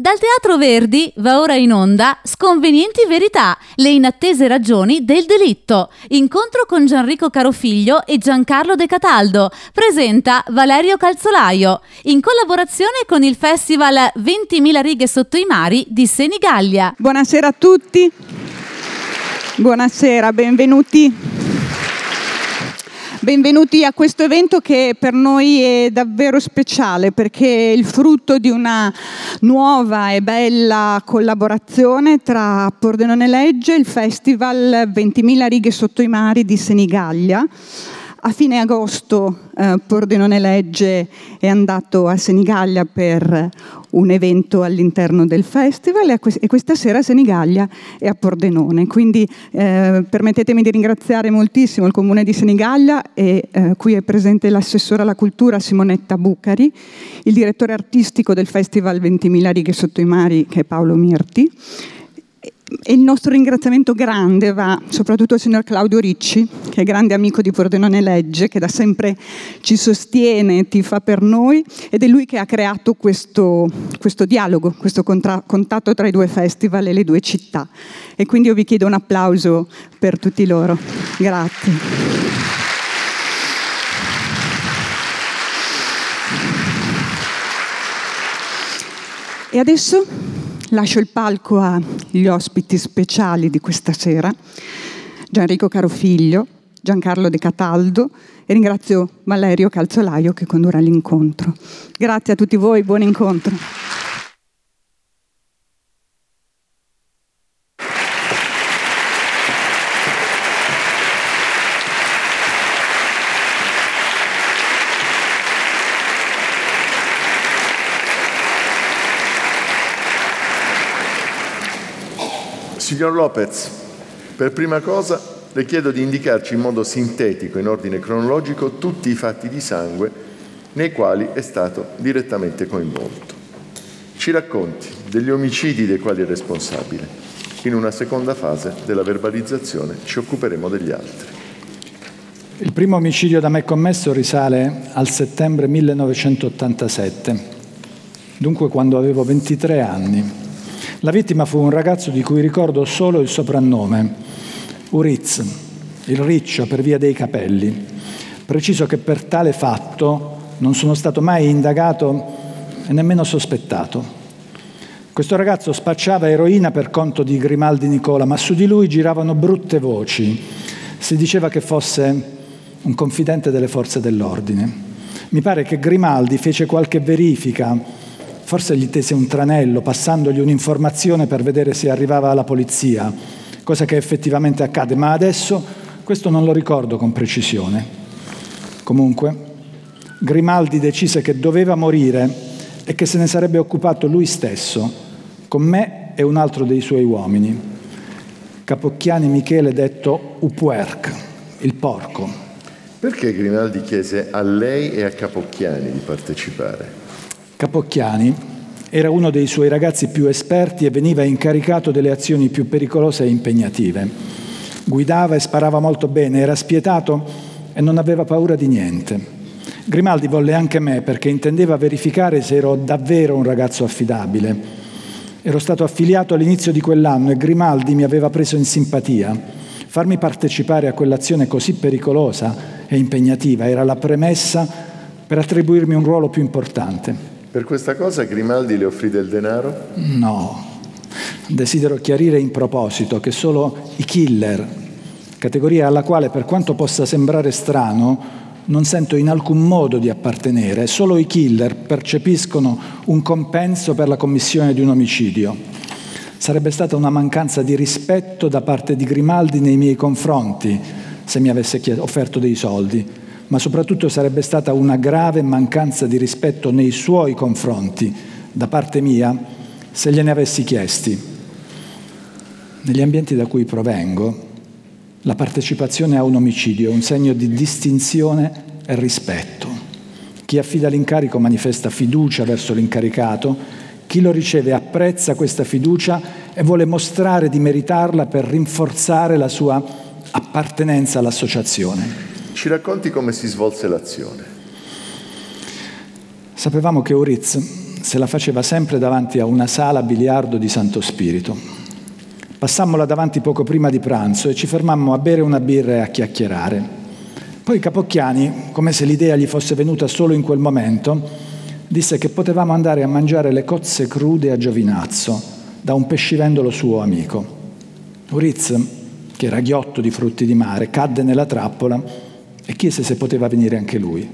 Dal Teatro Verdi va ora in onda Sconvenienti Verità, le inattese ragioni del delitto. Incontro con Gianrico Carofiglio e Giancarlo De Cataldo. Presenta Valerio Calzolaio. In collaborazione con il festival 20.000 righe sotto i mari di Senigallia. Buonasera a tutti. Buonasera, benvenuti Benvenuti a questo evento che per noi è davvero speciale perché è il frutto di una nuova e bella collaborazione tra Pordenone Legge e il Festival 20.000 righe sotto i mari di Senigallia a fine agosto eh, Pordenone Legge è andato a Senigallia per un evento all'interno del festival e questa sera Senigallia è a Pordenone. Quindi eh, permettetemi di ringraziare moltissimo il comune di Senigallia e eh, qui è presente l'assessore alla cultura Simonetta Bucari, il direttore artistico del festival 20.000 righe sotto i mari che è Paolo Mirti e il nostro ringraziamento grande va soprattutto al signor Claudio Ricci, che è grande amico di Pordenone Legge, che da sempre ci sostiene, ti fa per noi, ed è lui che ha creato questo, questo dialogo, questo contra- contatto tra i due festival e le due città. E quindi io vi chiedo un applauso per tutti loro. Grazie. E adesso Lascio il palco agli ospiti speciali di questa sera, Gianrico Carofiglio, Giancarlo De Cataldo e ringrazio Valerio Calzolaio che condurrà l'incontro. Grazie a tutti voi, buon incontro. Signor Lopez, per prima cosa le chiedo di indicarci in modo sintetico, in ordine cronologico, tutti i fatti di sangue nei quali è stato direttamente coinvolto. Ci racconti degli omicidi dei quali è responsabile. In una seconda fase della verbalizzazione ci occuperemo degli altri. Il primo omicidio da me commesso risale al settembre 1987, dunque quando avevo 23 anni. La vittima fu un ragazzo di cui ricordo solo il soprannome, Uriz, il riccio per via dei capelli. Preciso che per tale fatto non sono stato mai indagato e nemmeno sospettato. Questo ragazzo spacciava eroina per conto di Grimaldi Nicola, ma su di lui giravano brutte voci. Si diceva che fosse un confidente delle forze dell'ordine. Mi pare che Grimaldi fece qualche verifica Forse gli tese un tranello, passandogli un'informazione per vedere se arrivava alla polizia, cosa che effettivamente accade, ma adesso questo non lo ricordo con precisione. Comunque, Grimaldi decise che doveva morire e che se ne sarebbe occupato lui stesso, con me e un altro dei suoi uomini. Capocchiani Michele detto Upuerc, il porco. Perché Grimaldi chiese a lei e a Capocchiani di partecipare? Capocchiani era uno dei suoi ragazzi più esperti e veniva incaricato delle azioni più pericolose e impegnative. Guidava e sparava molto bene, era spietato e non aveva paura di niente. Grimaldi volle anche me perché intendeva verificare se ero davvero un ragazzo affidabile. Ero stato affiliato all'inizio di quell'anno e Grimaldi mi aveva preso in simpatia. Farmi partecipare a quell'azione così pericolosa e impegnativa era la premessa per attribuirmi un ruolo più importante. Per questa cosa Grimaldi le offrì del denaro? No. Desidero chiarire in proposito che solo i killer, categoria alla quale per quanto possa sembrare strano, non sento in alcun modo di appartenere, solo i killer percepiscono un compenso per la commissione di un omicidio. Sarebbe stata una mancanza di rispetto da parte di Grimaldi nei miei confronti se mi avesse offerto dei soldi ma soprattutto sarebbe stata una grave mancanza di rispetto nei suoi confronti da parte mia se gliene avessi chiesti. Negli ambienti da cui provengo, la partecipazione a un omicidio è un segno di distinzione e rispetto. Chi affida l'incarico manifesta fiducia verso l'incaricato, chi lo riceve apprezza questa fiducia e vuole mostrare di meritarla per rinforzare la sua appartenenza all'associazione. Ci racconti come si svolse l'azione? Sapevamo che Uriz se la faceva sempre davanti a una sala biliardo di Santo Spirito. Passammola davanti poco prima di pranzo e ci fermammo a bere una birra e a chiacchierare. Poi Capocchiani, come se l'idea gli fosse venuta solo in quel momento, disse che potevamo andare a mangiare le cozze crude a Giovinazzo da un pescivendolo suo amico. Uriz, che era ghiotto di frutti di mare, cadde nella trappola e chiese se poteva venire anche lui.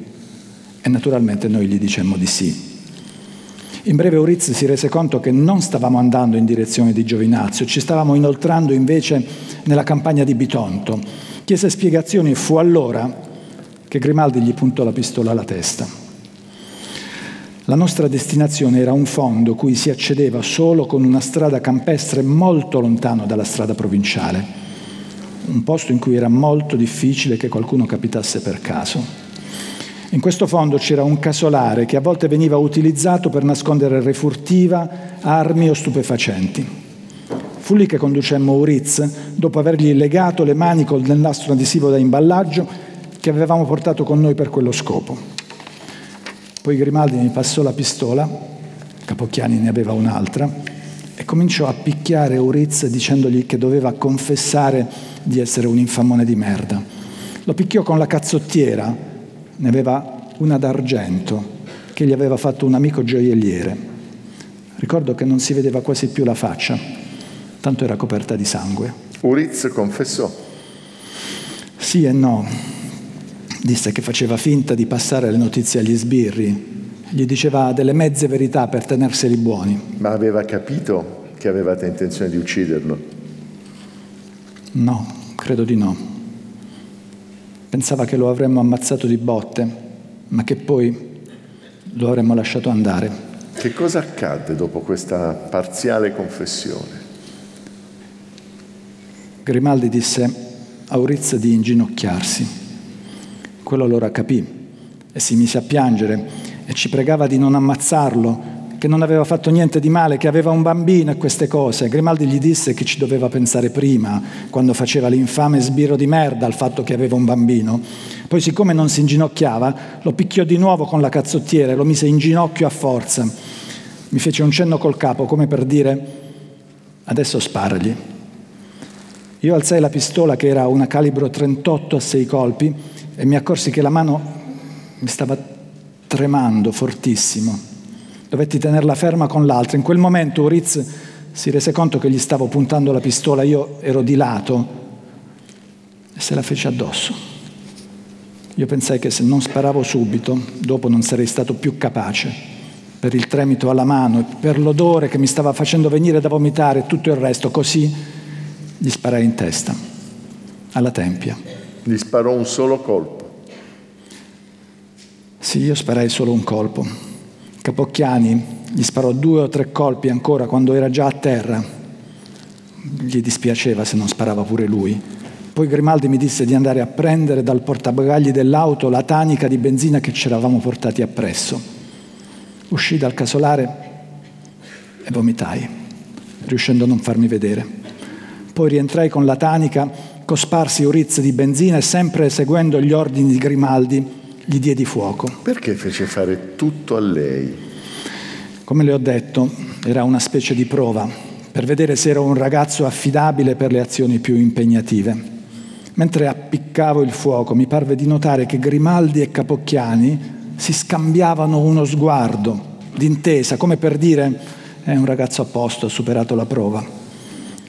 E naturalmente noi gli dicemmo di sì. In breve Uriz si rese conto che non stavamo andando in direzione di Giovinazzo, ci stavamo inoltrando invece nella campagna di Bitonto. Chiese spiegazioni e fu allora che Grimaldi gli puntò la pistola alla testa. La nostra destinazione era un fondo cui si accedeva solo con una strada campestre molto lontano dalla strada provinciale, un posto in cui era molto difficile che qualcuno capitasse per caso. In questo fondo c'era un casolare che a volte veniva utilizzato per nascondere refurtiva, armi o stupefacenti. Fu lì che conducemmo Uriz, dopo avergli legato le mani col nastro adesivo da imballaggio che avevamo portato con noi per quello scopo. Poi Grimaldi mi passò la pistola, Capocchiani ne aveva un'altra, e cominciò a picchiare Uriz dicendogli che doveva confessare di essere un infamone di merda. Lo picchiò con la cazzottiera, ne aveva una d'argento che gli aveva fatto un amico gioielliere. Ricordo che non si vedeva quasi più la faccia, tanto era coperta di sangue. Uriz confessò. Sì e no. Disse che faceva finta di passare le notizie agli sbirri. Gli diceva delle mezze verità per tenerseli buoni. Ma aveva capito che avevate intenzione di ucciderlo? No, credo di no. Pensava che lo avremmo ammazzato di botte, ma che poi lo avremmo lasciato andare. Che cosa accadde dopo questa parziale confessione? Grimaldi disse a Uriz di inginocchiarsi. Quello allora capì e si mise a piangere e ci pregava di non ammazzarlo che non aveva fatto niente di male, che aveva un bambino e queste cose. Grimaldi gli disse che ci doveva pensare prima, quando faceva l'infame sbirro di merda al fatto che aveva un bambino. Poi, siccome non si inginocchiava, lo picchiò di nuovo con la cazzottiera e lo mise in ginocchio a forza. Mi fece un cenno col capo, come per dire: adesso sparagli. Io alzai la pistola, che era una calibro 38 a sei colpi, e mi accorsi che la mano mi stava tremando fortissimo. Dovetti tenerla ferma con l'altra. In quel momento Uriz si rese conto che gli stavo puntando la pistola, io ero di lato e se la fece addosso. Io pensai che se non sparavo subito, dopo non sarei stato più capace, per il tremito alla mano, per l'odore che mi stava facendo venire da vomitare e tutto il resto, così gli sparai in testa, alla tempia. Gli sparò un solo colpo? Sì, io sparai solo un colpo. Capocchiani gli sparò due o tre colpi ancora quando era già a terra. Gli dispiaceva se non sparava pure lui. Poi Grimaldi mi disse di andare a prendere dal portabagagli dell'auto la tanica di benzina che ci eravamo portati appresso. Uscì dal casolare e vomitai, riuscendo a non farmi vedere. Poi rientrai con la tanica, cosparsi Uriz di benzina e sempre seguendo gli ordini di Grimaldi gli diedi fuoco. Perché fece fare tutto a lei? Come le ho detto, era una specie di prova per vedere se ero un ragazzo affidabile per le azioni più impegnative. Mentre appiccavo il fuoco mi parve di notare che Grimaldi e Capocchiani si scambiavano uno sguardo d'intesa, come per dire è un ragazzo a posto, ha superato la prova.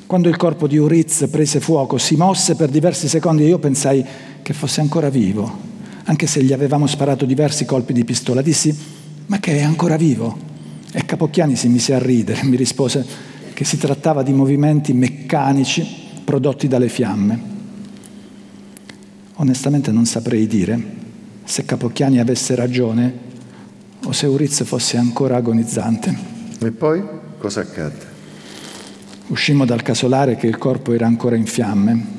Quando il corpo di Uriz prese fuoco, si mosse per diversi secondi e io pensai che fosse ancora vivo anche se gli avevamo sparato diversi colpi di pistola. Dissi, ma che è ancora vivo? E Capocchiani si mise a ridere, mi rispose che si trattava di movimenti meccanici prodotti dalle fiamme. Onestamente non saprei dire se Capocchiani avesse ragione o se Uriz fosse ancora agonizzante. E poi cosa accadde? Uscimmo dal casolare che il corpo era ancora in fiamme.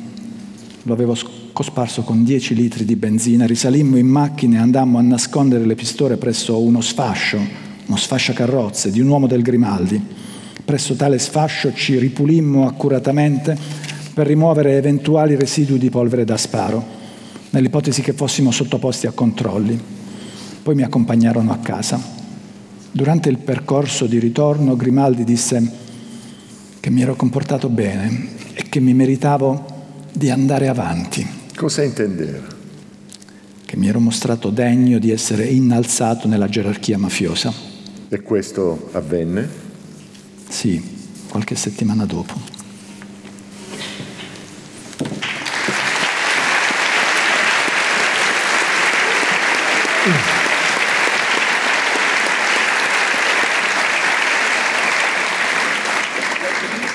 Lo avevo scoperto cosparso con 10 litri di benzina, risalimmo in macchina e andammo a nascondere le pistole presso uno sfascio, uno sfasciacarrozze di un uomo del Grimaldi. Presso tale sfascio ci ripulimmo accuratamente per rimuovere eventuali residui di polvere da sparo, nell'ipotesi che fossimo sottoposti a controlli. Poi mi accompagnarono a casa. Durante il percorso di ritorno Grimaldi disse che mi ero comportato bene e che mi meritavo di andare avanti. Cosa intendeva? Che mi ero mostrato degno di essere innalzato nella gerarchia mafiosa. E questo avvenne? Sì, qualche settimana dopo.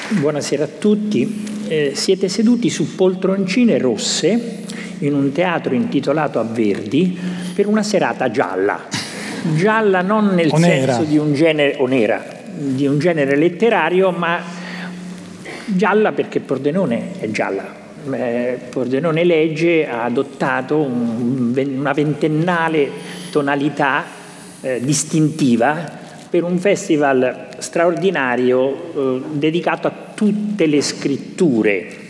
Buonasera a tutti. Eh, siete seduti su poltroncine rosse in un teatro intitolato a Verdi per una serata gialla. Gialla non nel o senso di un, genere, o nera, di un genere letterario, ma gialla perché Pordenone è gialla. Eh, Pordenone Legge ha adottato un, una ventennale tonalità eh, distintiva per un festival straordinario eh, dedicato a tutte le scritture.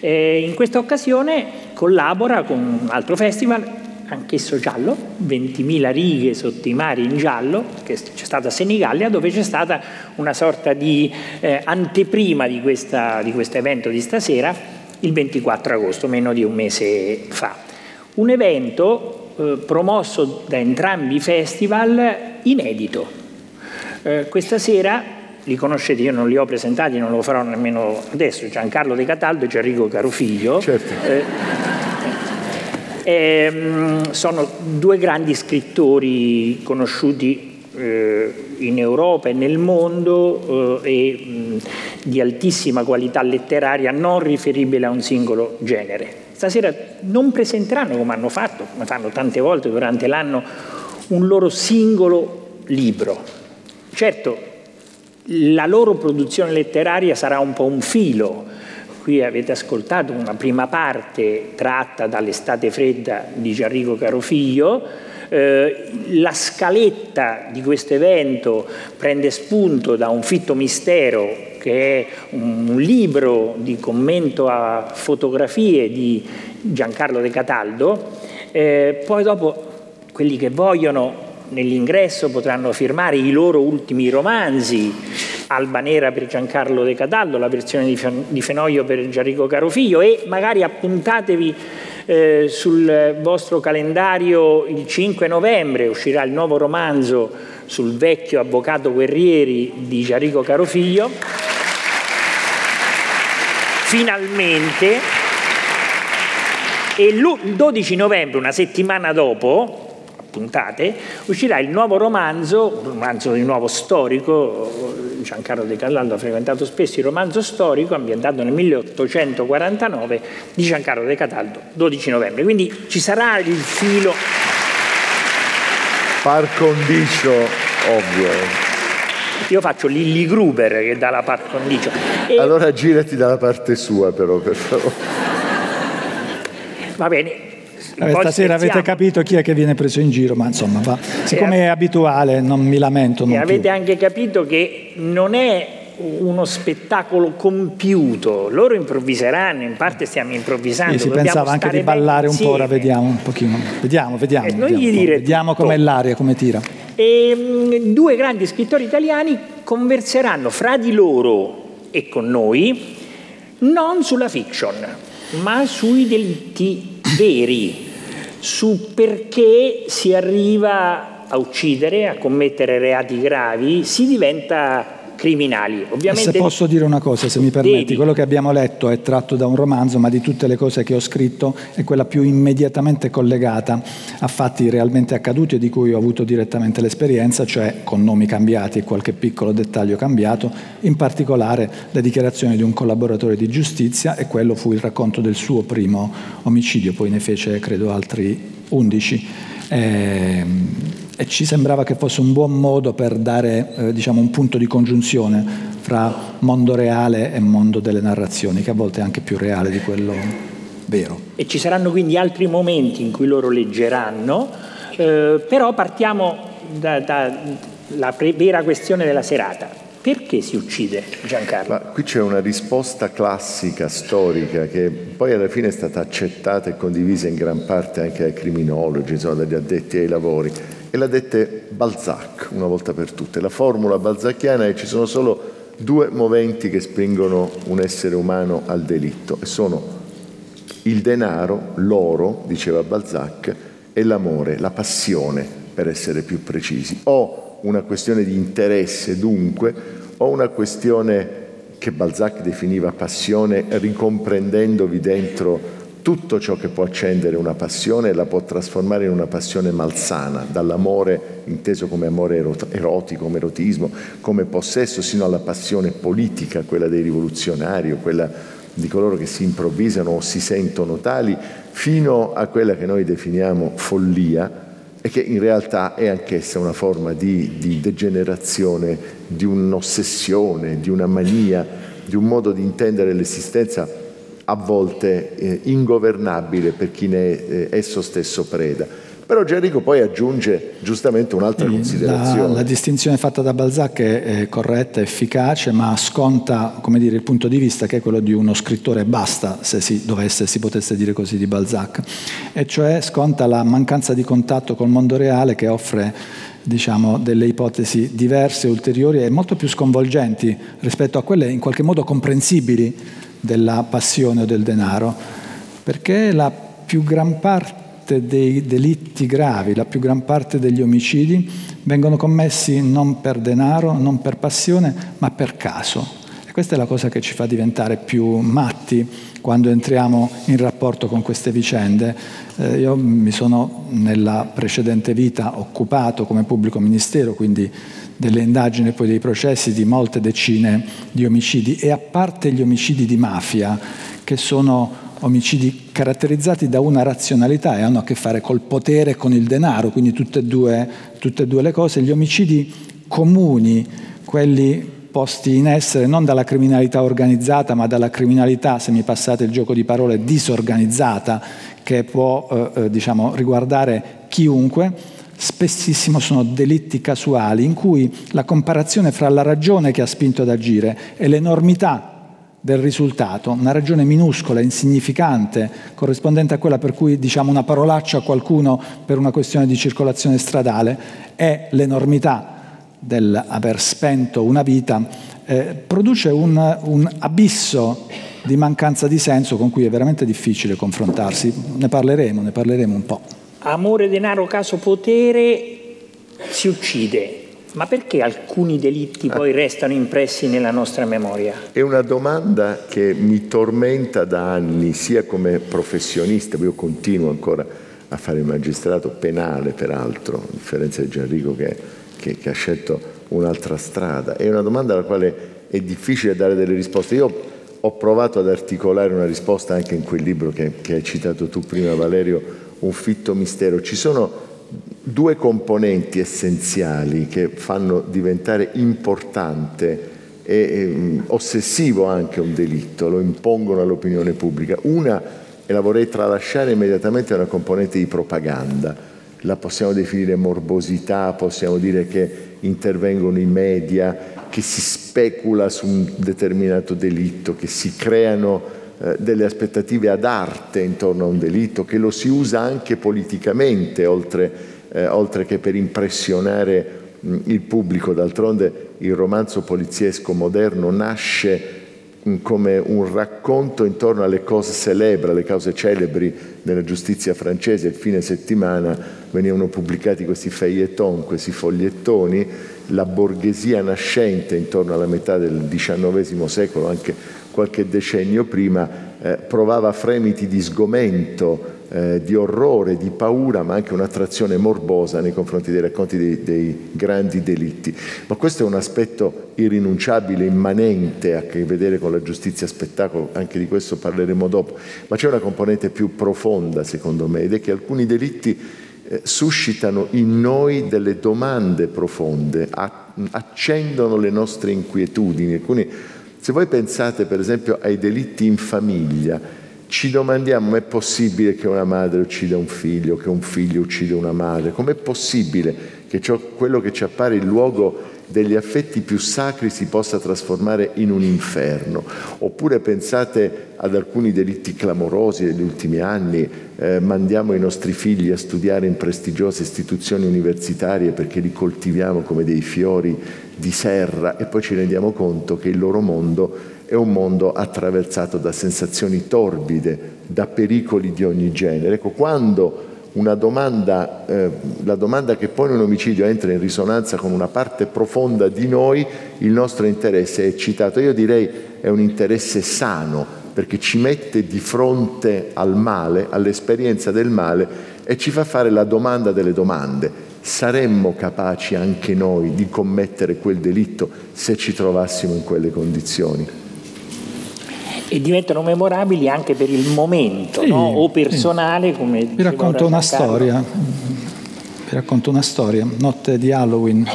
E in questa occasione collabora con un altro festival, anch'esso giallo, 20.000 righe sotto i mari in giallo, che c'è stata a Senigallia, dove c'è stata una sorta di eh, anteprima di, questa, di questo evento di stasera, il 24 agosto, meno di un mese fa. Un evento eh, promosso da entrambi i festival inedito, eh, questa sera li conoscete, io non li ho presentati, non lo farò nemmeno adesso, Giancarlo De Cataldo e Gianrico Carofiglio. Certo. Eh, eh, sono due grandi scrittori conosciuti eh, in Europa e nel mondo eh, e mh, di altissima qualità letteraria non riferibile a un singolo genere. Stasera non presenteranno, come hanno fatto, come fanno tante volte durante l'anno, un loro singolo libro, Certo, la loro produzione letteraria sarà un po' un filo. Qui avete ascoltato una prima parte tratta dall'estate fredda di Gianrico Carofiglio. Eh, la scaletta di questo evento prende spunto da un fitto mistero che è un libro di commento a fotografie di Giancarlo De Cataldo. Eh, poi dopo quelli che vogliono nell'ingresso potranno firmare i loro ultimi romanzi, Alba Nera per Giancarlo De Cataldo, la versione di Fenoglio per Gianrico Carofiglio e magari appuntatevi eh, sul vostro calendario il 5 novembre uscirà il nuovo romanzo sul vecchio avvocato Guerrieri di Gianrico Carofiglio. Finalmente, e il 12 novembre, una settimana dopo, puntate, uscirà il nuovo romanzo, un romanzo di nuovo storico, Giancarlo De Cataldo ha frequentato spesso il romanzo storico, ambientato nel 1849, di Giancarlo De Cataldo, 12 novembre. Quindi ci sarà il filo... Par condicio, ovvio. Io faccio Lilli Gruber che dà la par condicio. E... Allora girati dalla parte sua però, per favore. Va bene, Vabbè, stasera avete capito chi è che viene preso in giro, ma insomma, va. siccome è abituale non mi lamento. Non e avete anche capito che non è uno spettacolo compiuto, loro improvviseranno, in parte stiamo improvvisando. Sì, si pensava anche di ballare un po', ora vediamo un pochino. Vediamo, vediamo. Eh, vediamo, vediamo com'è l'aria, come tira. E, mh, due grandi scrittori italiani converseranno fra di loro e con noi non sulla fiction, ma sui delitti veri, su perché si arriva a uccidere, a commettere reati gravi, si diventa criminali. Ovviamente... Se posso dire una cosa, se mi permetti, Devi. quello che abbiamo letto è tratto da un romanzo, ma di tutte le cose che ho scritto è quella più immediatamente collegata a fatti realmente accaduti e di cui ho avuto direttamente l'esperienza, cioè con nomi cambiati e qualche piccolo dettaglio cambiato, in particolare le dichiarazioni di un collaboratore di giustizia e quello fu il racconto del suo primo omicidio, poi ne fece credo altri 11. Eh, e ci sembrava che fosse un buon modo per dare eh, diciamo, un punto di congiunzione fra mondo reale e mondo delle narrazioni, che a volte è anche più reale di quello vero. E ci saranno quindi altri momenti in cui loro leggeranno, eh, però partiamo dalla vera questione della serata. Perché si uccide Giancarlo? Ma qui c'è una risposta classica, storica, che poi alla fine è stata accettata e condivisa in gran parte anche dai criminologi, insomma, dagli addetti ai lavori e la dette Balzac una volta per tutte. La formula balzacchiana è che ci sono solo due moventi che spingono un essere umano al delitto e sono il denaro, l'oro, diceva Balzac, e l'amore, la passione, per essere più precisi. O una questione di interesse, dunque, o una questione che Balzac definiva passione, ricomprendendovi dentro tutto ciò che può accendere una passione la può trasformare in una passione malsana, dall'amore inteso come amore erotico, come erotismo, come possesso, sino alla passione politica, quella dei rivoluzionari o quella di coloro che si improvvisano o si sentono tali, fino a quella che noi definiamo follia e che in realtà è anch'essa una forma di, di degenerazione, di un'ossessione, di una mania, di un modo di intendere l'esistenza a volte eh, ingovernabile per chi ne è eh, esso stesso preda. Però Gerico poi aggiunge giustamente un'altra considerazione. La, la, distinzione fatta da Balzac è, è corretta, efficace, ma sconta dire, il punto di vista che è quello di uno scrittore basta, se si, dovesse, si potesse dire così di Balzac, e cioè sconta la mancanza di contatto col mondo reale che offre diciamo, delle ipotesi diverse, ulteriori e molto più sconvolgenti rispetto a quelle in qualche modo comprensibili della passione o del denaro, perché la più gran parte dei delitti gravi, la più gran parte degli omicidi vengono commessi non per denaro, non per passione, ma per caso. E questa è la cosa che ci fa diventare più matti quando entriamo in rapporto con queste vicende. Eh, io mi sono nella precedente vita occupato come pubblico ministero, quindi delle indagini e poi dei processi di molte decine di omicidi e a parte gli omicidi di mafia, che sono omicidi caratterizzati da una razionalità e hanno a che fare col potere e con il denaro, quindi tutte e due, tutte e due le cose, gli omicidi comuni, quelli posti in essere non dalla criminalità organizzata, ma dalla criminalità, se mi passate il gioco di parole, disorganizzata, che può eh, eh diciamo, riguardare chiunque, spessissimo sono delitti casuali in cui la comparazione fra la ragione che ha spinto ad agire e l'enormità del risultato, una ragione minuscola, insignificante, corrispondente a quella per cui diciamo una parolaccia a qualcuno per una questione di circolazione stradale, è l'enormità dell'aver spento una vita, eh, produce un, un abisso di mancanza di senso con cui è veramente difficile confrontarsi. Ne parleremo, ne parleremo un po' amore, denaro, caso, potere, si uccide. Ma perché alcuni delitti poi restano impressi nella nostra memoria? È una domanda che mi tormenta da anni, sia come professionista, io continuo ancora a fare il magistrato penale, peraltro, a differenza di Gianrico che, che, che ha scelto un'altra strada. È una domanda alla quale è difficile dare delle risposte. Io ho provato ad articolare una risposta anche in quel libro che, che hai citato tu prima, Valerio, un fitto mistero. Ci sono due componenti essenziali che fanno diventare importante e, e ossessivo anche un delitto, lo impongono all'opinione pubblica. Una, e la vorrei tralasciare immediatamente, è una componente di propaganda. La possiamo definire morbosità, possiamo dire che intervengono i media, che si specula su un determinato delitto, che si creano eh, delle aspettative ad arte intorno a un delitto, che lo si usa anche politicamente, oltre, eh, oltre che per impressionare mh, il pubblico. D'altronde il romanzo poliziesco moderno nasce come un racconto intorno alle cose celebri, alle cause celebri della giustizia francese. Il fine settimana venivano pubblicati questi feuilleton, questi fogliettoni, la borghesia nascente intorno alla metà del XIX secolo, anche qualche decennio prima eh, provava fremiti di sgomento, eh, di orrore, di paura, ma anche un'attrazione morbosa nei confronti dei racconti dei, dei, grandi delitti. Ma questo è un aspetto irrinunciabile, immanente, a che vedere con la giustizia spettacolo, anche di questo parleremo dopo. Ma c'è una componente più profonda, secondo me, ed è che alcuni delitti eh, suscitano in noi delle domande profonde, accendono le nostre inquietudini. Alcuni se voi pensate per esempio ai delitti in famiglia, ci domandiamo ma è possibile che una madre uccida un figlio, che un figlio uccida una madre? Com'è possibile che ciò, quello che ci appare il luogo degli affetti più sacri si possa trasformare in un inferno. Oppure pensate ad alcuni delitti clamorosi degli ultimi anni, eh, mandiamo i nostri figli a studiare in prestigiose istituzioni universitarie perché li coltiviamo come dei fiori di serra e poi ci rendiamo conto che il loro mondo è un mondo attraversato da sensazioni torbide, da pericoli di ogni genere. Ecco, quando domanda, eh, la domanda che pone un omicidio entra in risonanza con una parte profonda di noi, il nostro interesse è eccitato. Io direi è un interesse sano, perché ci mette di fronte al male, all'esperienza del male e ci fa fare la domanda delle domande. Saremmo capaci anche noi di commettere quel delitto se ci trovassimo in quelle condizioni? E diventano memorabili anche per il momento sì, no? o personale sì. come vi racconto una storia. Vi racconto una storia. Notte di Halloween.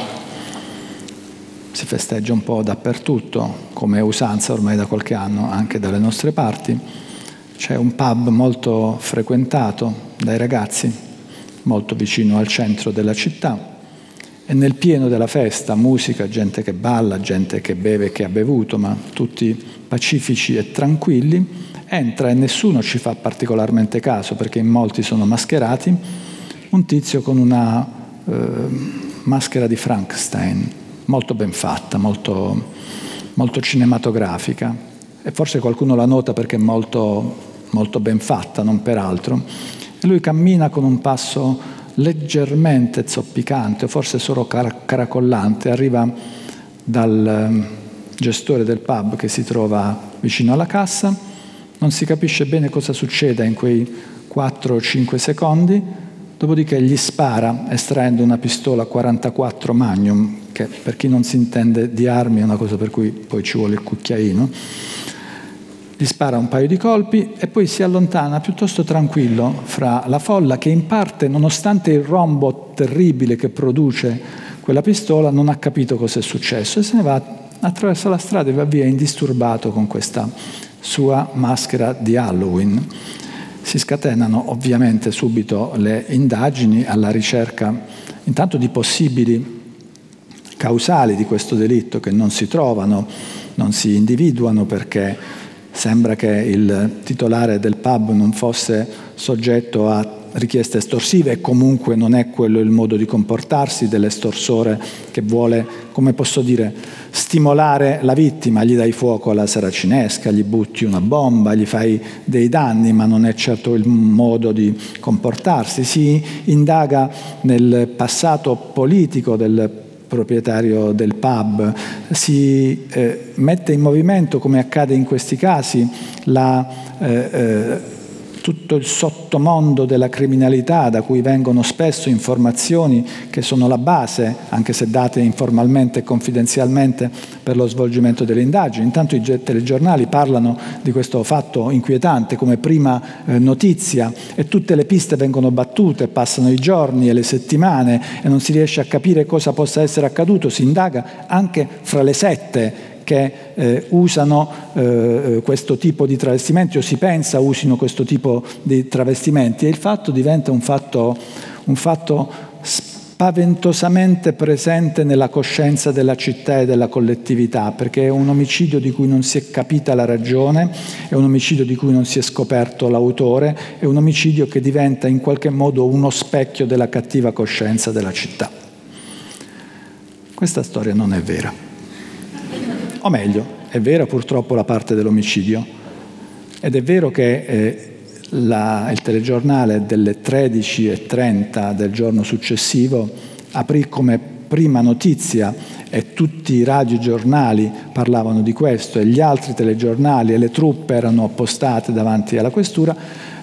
Si festeggia un po' dappertutto come usanza ormai da qualche anno anche dalle nostre parti. C'è un pub molto frequentato dai ragazzi molto vicino al centro della città e nel pieno della festa musica, gente che balla, gente che beve e che ha bevuto, ma tutti pacifici e tranquilli, entra e nessuno ci fa particolarmente caso perché in molti sono mascherati, un tizio con una eh, maschera di Frankenstein, molto ben fatta, molto, molto, cinematografica. E forse qualcuno la nota perché è molto, molto ben fatta, non per altro. E lui cammina con un passo leggermente zoppicante, forse solo caracollante, arriva dal gestore del pub che si trova vicino alla cassa, non si capisce bene cosa succeda in quei 4-5 secondi, dopodiché gli spara estraendo una pistola 44 Magnum, che per chi non si intende di armi è una cosa per cui poi ci vuole il cucchiaino, gli spara un paio di colpi e poi si allontana piuttosto tranquillo fra la folla che in parte, nonostante il rombo terribile che produce quella pistola, non ha capito cosa è successo e se ne va attraversa la strada e va via indisturbato con questa sua maschera di Halloween. Si scatenano ovviamente subito le indagini alla ricerca intanto di possibili causali di questo delitto che non si trovano, non si individuano perché sembra che il titolare del pub non fosse soggetto a richieste estorsive e comunque non è quello il modo di comportarsi dell'estorsore che vuole, come posso dire, stimolare la vittima, gli dai fuoco alla saracinesca, gli butti una bomba, gli fai dei danni, ma non è certo il modo di comportarsi. Si indaga nel passato politico del proprietario del pub, si eh, mette in movimento, come accade in questi casi, la eh, eh, tutto il sottomondo della criminalità da cui vengono spesso informazioni che sono la base, anche se date informalmente e confidenzialmente, per lo svolgimento delle indagini. Intanto i telegiornali parlano di questo fatto inquietante come prima eh, notizia e tutte le piste vengono battute, passano i giorni e le settimane e non si riesce a capire cosa possa essere accaduto, si indaga anche fra le sette che eh, usano eh, questo tipo di travestimenti o si pensa usino questo tipo di travestimenti e il fatto diventa un fatto, un fatto spaventosamente presente nella coscienza della città e della collettività, perché è un omicidio di cui non si è capita la ragione, è un omicidio di cui non si è scoperto l'autore, è un omicidio che diventa in qualche modo uno specchio della cattiva coscienza della città. Questa storia non è vera. O meglio, è vera purtroppo la parte dell'omicidio ed è vero che eh, la, il telegiornale delle 13.30 del giorno successivo aprì come prima notizia e tutti i radiogiornali parlavano di questo e gli altri telegiornali e le truppe erano appostate davanti alla questura,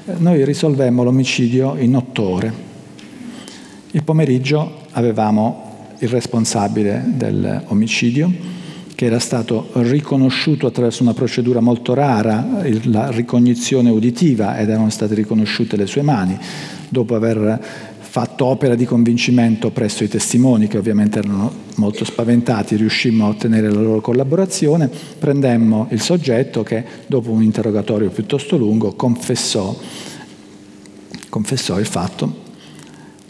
eh, noi risolvemmo l'omicidio in otto ore. Il pomeriggio avevamo il responsabile dell'omicidio, che era stato riconosciuto attraverso una procedura molto rara, la ricognizione uditiva, ed erano state riconosciute le sue mani, dopo aver fatto opera di convincimento presso i testimoni, che ovviamente erano molto spaventati, riuscimmo a ottenere la loro collaborazione, prendemmo il soggetto che, dopo un interrogatorio piuttosto lungo, confessò, confessò il fatto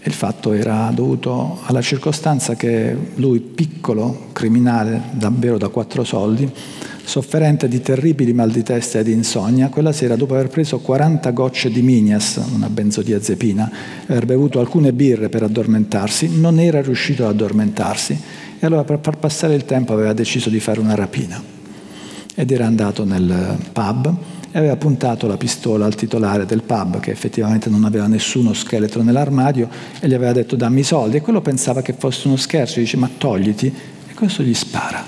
Il fatto era dovuto alla circostanza che lui, piccolo, criminale, davvero da quattro soldi, sofferente di terribili mal di testa e di insonnia, quella sera, dopo aver preso 40 gocce di Minias, una benzodiazepina, e aver bevuto alcune birre per addormentarsi, non era riuscito ad addormentarsi e allora per far passare il tempo aveva deciso di fare una rapina. Ed era andato nel pub e aveva puntato la pistola al titolare del pub, che effettivamente non aveva nessuno scheletro nell'armadio, e gli aveva detto dammi i soldi. E quello pensava che fosse uno scherzo, dice ma togliti, e questo gli spara.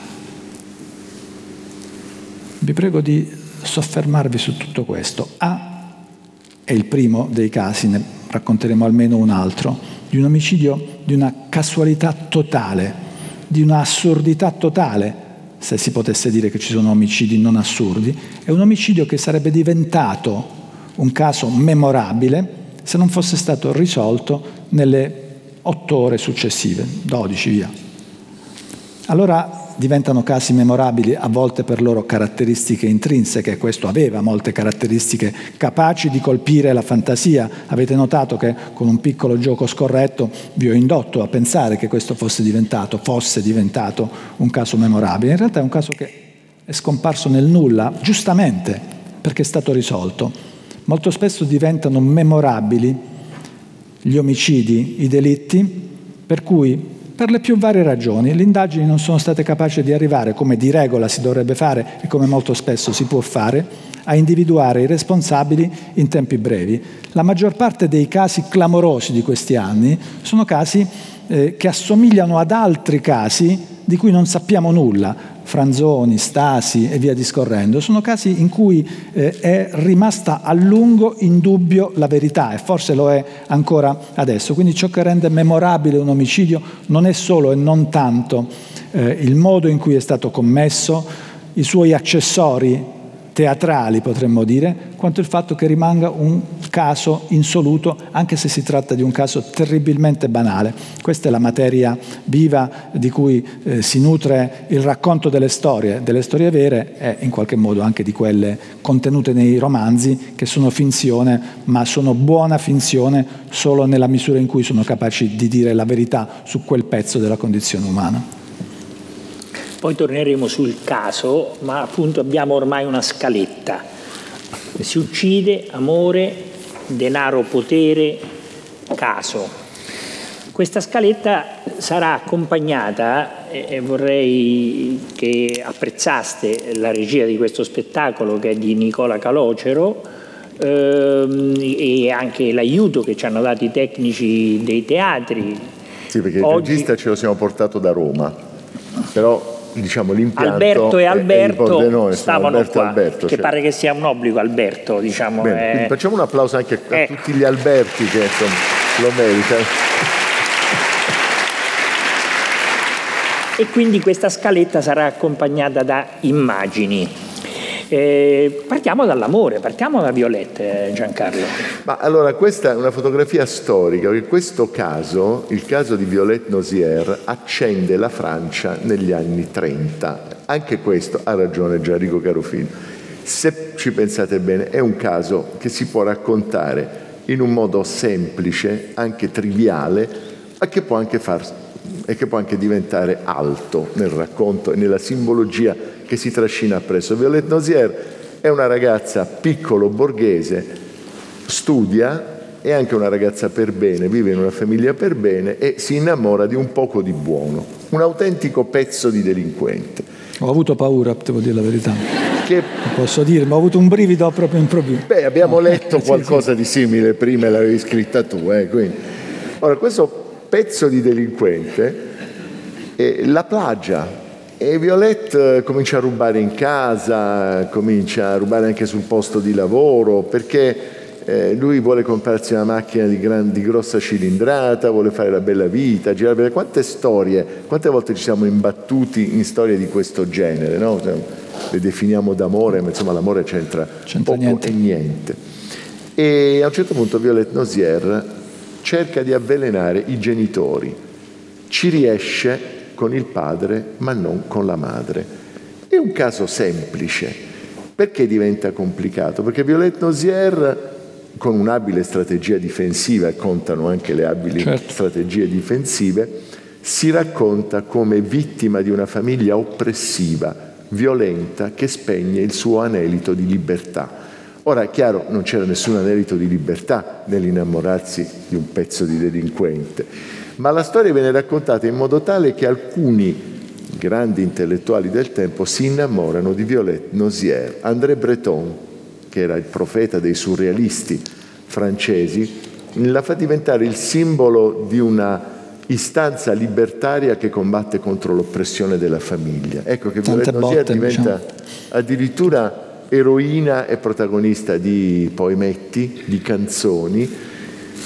Vi prego di soffermarvi su tutto questo. A è il primo dei casi, ne racconteremo almeno un altro, di un omicidio di una casualità totale, di una assurdità totale, se si potesse dire che ci sono omicidi non assurdi, è un omicidio che sarebbe diventato un caso memorabile se non fosse stato risolto nelle otto ore successive, 12 via. Allora diventano casi memorabili a volte per loro caratteristiche intrinseche, questo aveva molte caratteristiche capaci di colpire la fantasia. Avete notato che con un piccolo gioco scorretto vi ho indotto a pensare che questo fosse diventato, fosse diventato un caso memorabile. In realtà è un caso che è scomparso nel nulla, giustamente, perché è stato risolto. Molto spesso diventano memorabili gli omicidi, i delitti, per cui per le più varie ragioni. Le indagini non sono state capaci di arrivare, come di regola si dovrebbe fare e come molto spesso si può fare, a individuare i responsabili in tempi brevi. La maggior parte dei casi clamorosi di questi anni sono casi eh, che assomigliano ad altri casi di cui non sappiamo nulla, Franzoni, Stasi e via discorrendo, sono casi in cui eh, è rimasta a lungo in dubbio la verità e forse lo è ancora adesso. Quindi ciò che rende memorabile un omicidio non è solo e non tanto eh, il modo in cui è stato commesso, i suoi accessori teatrali, potremmo dire, quanto il fatto che rimanga un caso insoluto, anche se si tratta di un caso terribilmente banale. Questa è la materia viva di cui eh, si nutre il racconto delle storie, delle storie vere e in qualche modo anche di quelle contenute nei romanzi, che sono finzione, ma sono buona finzione solo nella misura in cui sono capaci di dire la verità su quel pezzo della condizione umana. Poi torneremo sul caso, ma appunto abbiamo ormai una scaletta. Si uccide, amore, denaro, potere, caso. Questa scaletta sarà accompagnata, e vorrei che apprezzaste la regia di questo spettacolo che è di Nicola Calocero, ehm, e anche l'aiuto che ci hanno dato i tecnici dei teatri. Sì, perché Oggi... il regista ce lo siamo portato da Roma, però diciamo, l'impianto Alberto e Alberto noi, stavano Alberto qua, Alberto, che cioè. pare che sia un obbligo Alberto, diciamo. Bene, è... Facciamo un applauso anche a eh. tutti gli Alberti che insomma, lo meritano. E quindi questa scaletta sarà accompagnata da immagini. Eh, partiamo dall'amore, partiamo da Violette, Giancarlo. Ma allora questa è una fotografia storica, perché questo caso, il caso di Violette Nosier, accende la Francia negli anni 30. Anche questo ha ragione Gianrico Carofino. Se ci pensate bene, è un caso che si può raccontare in un modo semplice, anche triviale, ma che può anche, far, e che può anche diventare alto nel racconto e nella simbologia che si trascina appresso. Violette Nosier è una ragazza piccolo borghese, studia, è anche una ragazza per bene, vive in una famiglia per bene e si innamora di un poco di buono, un autentico pezzo di delinquente. Ho avuto paura, devo dire la verità. Che... Posso dire, ma ho avuto un brivido proprio improvviso. Beh, abbiamo letto qualcosa sì, sì. di simile prima e l'avevi scritta tu. Eh, quindi. Ora, questo pezzo di delinquente eh, la plagia e Violette eh, comincia a rubare in casa, comincia a rubare anche sul posto di lavoro, perché eh, lui vuole comprarsi una macchina di, gran, di, grossa cilindrata, vuole fare la bella vita, girare bene. Quante storie, quante volte ci siamo imbattuti in storie di questo genere, no? Le definiamo d'amore, ma insomma l'amore c'entra, c'entra poco niente. e niente. E a un certo punto Violette Nosier cerca di avvelenare i genitori, ci riesce con il padre ma non con la madre. È un caso semplice. Perché diventa complicato? Perché Violette Nosier con un'abile strategia difensiva, e contano anche le abili certo. strategie difensive, si racconta come vittima di una famiglia oppressiva, violenta, che spegne il suo anelito di libertà. Ora è chiaro, non c'era nessun anelito di libertà nell'innamorarsi di un pezzo di delinquente, ma la storia viene raccontata in modo tale che alcuni grandi intellettuali del tempo si innamorano di Violette Nozière. André Breton, che era il profeta dei surrealisti francesi, la fa diventare il simbolo di una istanza libertaria che combatte contro l'oppressione della famiglia. Ecco che Violette Nozière diventa diciamo. addirittura eroina e protagonista di poemetti, di canzoni,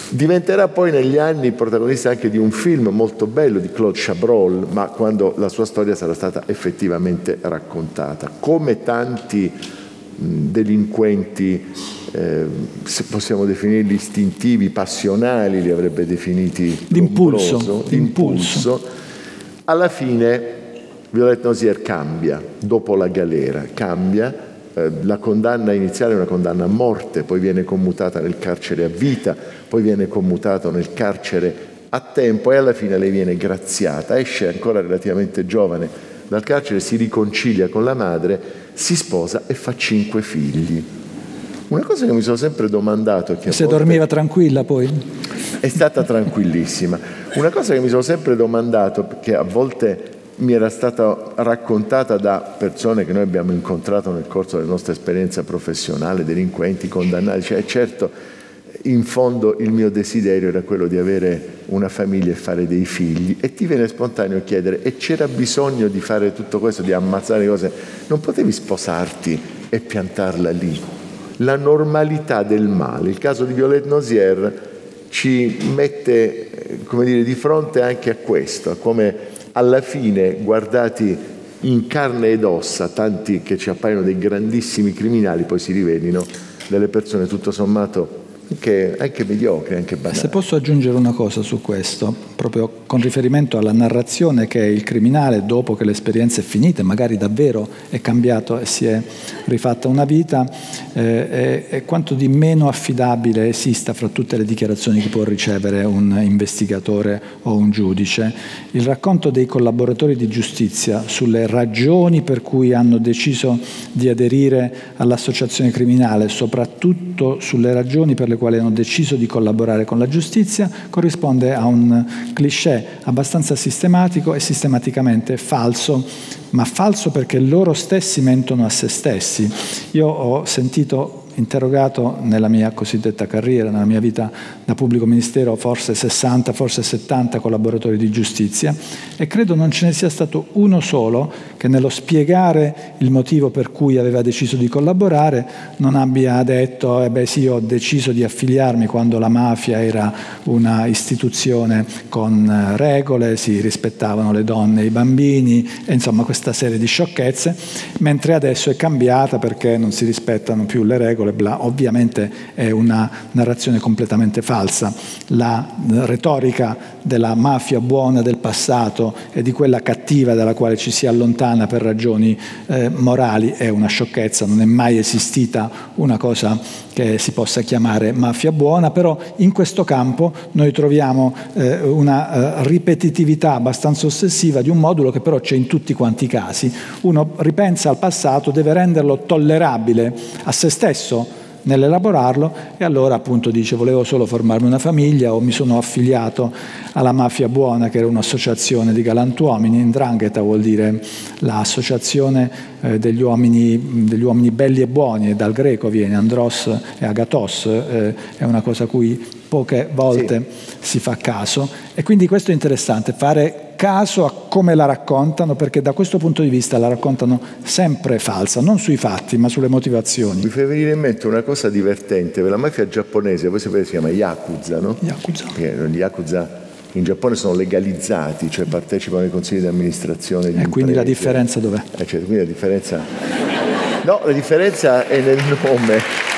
Diventerà poi negli anni protagonista anche di un film molto bello di Claude Chabrol, ma quando la sua storia sarà stata effettivamente raccontata. Come tanti delinquenti, eh, se possiamo definirli istintivi, passionali, li avrebbe definiti d'impulso, d'impulso. Alla fine Violette Nosier cambia, dopo la galera, cambia la condanna iniziale è una condanna a morte, poi viene commutata nel carcere a vita, poi viene commutato nel carcere a tempo e alla fine lei viene graziata, esce ancora relativamente giovane dal carcere, si riconcilia con la madre, si sposa e fa cinque figli. Una cosa che mi sono sempre domandato... Che se dormiva tranquilla poi? È stata tranquillissima. Una cosa che mi sono sempre domandato, che a volte mi era stata raccontata da persone che noi abbiamo incontrato nel corso della nostra esperienza professionale, delinquenti, condannati, cioè certo in fondo il mio desiderio era quello di avere una famiglia e fare dei figli e ti viene spontaneo chiedere e c'era bisogno di fare tutto questo, di ammazzare cose, non potevi sposarti e piantarla lì. La normalità del male, il caso di Violette Nozière ci mette come dire, di fronte anche a questo, a come alla fine guardati in carne ed ossa, tanti che ci appaiono dei grandissimi criminali, poi si rivelino delle persone tutto sommato anche, anche mediocre, anche banali. Se posso aggiungere una cosa su questo, proprio con riferimento alla narrazione che il criminale, dopo che l'esperienza è finita, magari davvero è cambiato e si è rifatta una vita, eh, è, è quanto di meno affidabile esista fra tutte le dichiarazioni che può ricevere un investigatore o un giudice. Il racconto dei collaboratori di giustizia sulle ragioni per cui hanno deciso di aderire all'associazione criminale, soprattutto sulle ragioni per le quali hanno deciso di collaborare con la giustizia, corrisponde a un cliché abbastanza sistematico e sistematicamente falso, ma falso perché loro stessi mentono a se stessi. Io ho sentito interrogato nella mia cosiddetta carriera, nella mia vita da pubblico ministero, forse 60, forse 70 collaboratori di giustizia. E credo non ce ne sia stato uno solo che nello spiegare il motivo per cui aveva deciso di collaborare non abbia detto, eh beh sì, ho deciso di affiliarmi quando la mafia era una istituzione con eh, regole, si rispettavano le donne e i bambini, e insomma questa serie di sciocchezze, mentre adesso è cambiata perché non si rispettano più le regole regole, bla, ovviamente è una narrazione completamente falsa. La retorica della mafia buona del passato e di quella cattiva dalla quale ci si allontana per ragioni eh, morali è una sciocchezza, non è mai esistita una cosa che si possa chiamare mafia buona, però in questo campo noi troviamo eh, una eh, ripetitività abbastanza ossessiva di un modulo che però c'è in tutti quanti i casi. Uno ripensa al passato, deve renderlo tollerabile a se stesso nell'elaborarlo e allora appunto dice volevo solo formarmi una famiglia o mi sono affiliato alla Mafia Buona che era un'associazione di galantuomini, Ndrangheta vuol dire l'associazione eh, degli, uomini, degli, uomini, belli e buoni e dal greco viene andros e agatos, eh, è una cosa a cui poche volte sì. si fa caso e quindi questo è interessante, fare caso a come la raccontano, perché da questo punto di vista la raccontano sempre falsa, non sui fatti, ma sulle motivazioni. Mi fa venire in mente una cosa divertente, la mafia giapponese, voi sapete si chiama Yakuza, no? Yakuza. Gli Yakuza in Giappone sono legalizzati, cioè partecipano ai consigli di amministrazione E quindi la differenza dov'è? Eh, cioè, quindi la differenza... No, la differenza è nel nome.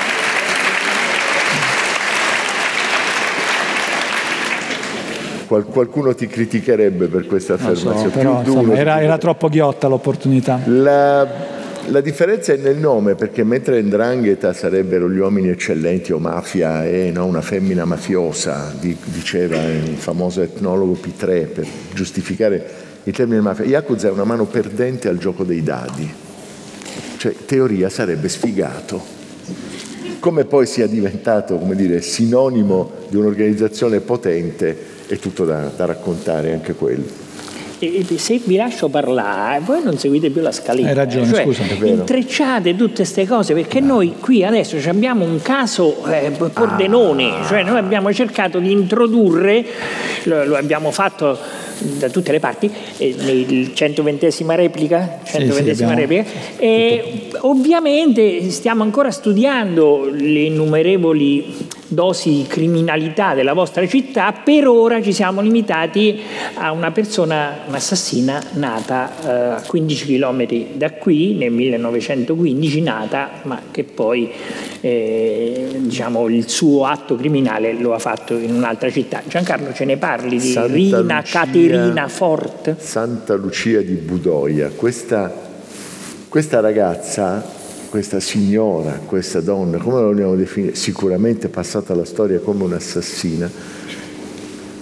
Qualcuno ti criticherebbe per questa affermazione. So, però, insomma, era, era, troppo ghiotta l'opportunità. La, La differenza è nel nome, perché mentre Ndrangheta sarebbero gli uomini eccellenti o mafia e no, una femmina mafiosa, diceva il famoso etnologo P3 per giustificare il termine mafia, Yakuza è una mano perdente al gioco dei dadi, cioè teoria sarebbe sfigato. Come poi sia diventato come dire, sinonimo di un'organizzazione potente è tutto da, da raccontare anche quello se vi lascio parlare, voi non seguite più la scaletta. Hai ragione, cioè, scusa. Intrecciate tutte queste cose perché no. noi qui adesso abbiamo un caso eh, Pordenone, ah. cioè noi abbiamo cercato di introdurre, lo, lo abbiamo fatto da tutte le parti, eh, nel 120 replica, 120 sì, sì, replica e ovviamente stiamo ancora studiando le innumerevoli dosi di criminalità della vostra città, per ora ci siamo limitati a una persona, un'assassina nata eh, a 15 km da qui, nel 1915 nata, ma che poi eh, diciamo, il suo atto criminale lo ha fatto in un'altra città. Giancarlo, ce ne parli di Santa Rina Lucia, Caterina Fort? Santa Lucia di Budoia, questa, questa ragazza questa signora, questa donna, come la vogliamo definire, sicuramente passata alla storia come un'assassina,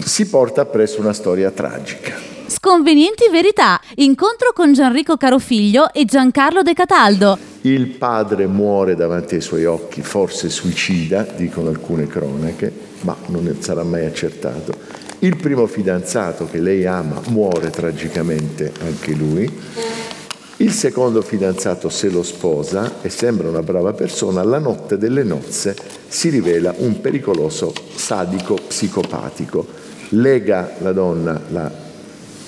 si porta appresso una storia tragica. Sconvenienti verità, incontro con Gianrico Carofiglio e Giancarlo De Cataldo. Il padre muore davanti ai suoi occhi, forse suicida, dicono alcune cronache, ma non sarà mai accertato. Il primo fidanzato che lei ama muore tragicamente anche lui il secondo fidanzato se lo sposa e sembra una brava persona, la notte delle nozze si rivela un pericoloso sadico psicopatico. Lega la donna, la,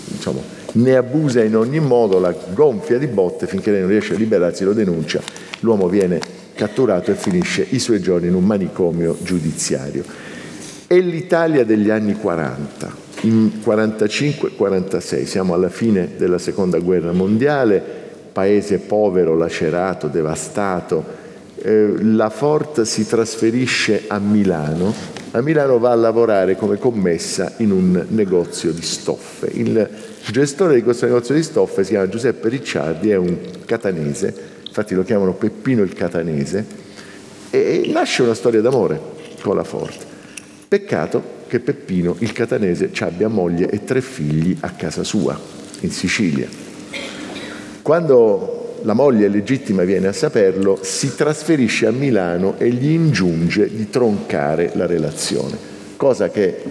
diciamo, ne abusa in ogni modo, la gonfia di botte finché lei non riesce a liberarsi, lo denuncia, l'uomo viene catturato e finisce i suoi giorni in un manicomio giudiziario. È l'Italia degli anni 40, in 45-46, siamo alla fine della seconda guerra mondiale, paese povero, lacerato, devastato. Eh, la Ford si trasferisce a Milano, a Milano va a lavorare come commessa in un negozio di stoffe. Il gestore di questo negozio di stoffe si chiama Giuseppe Ricciardi, è un catanese, infatti lo chiamano Peppino il Catanese, e nasce una storia d'amore con la Ford. Peccato che Peppino, il catanese, abbia moglie e tre figli a casa sua, in Sicilia. Quando la moglie legittima viene a saperlo, si trasferisce a Milano e gli ingiunge di troncare la relazione, cosa che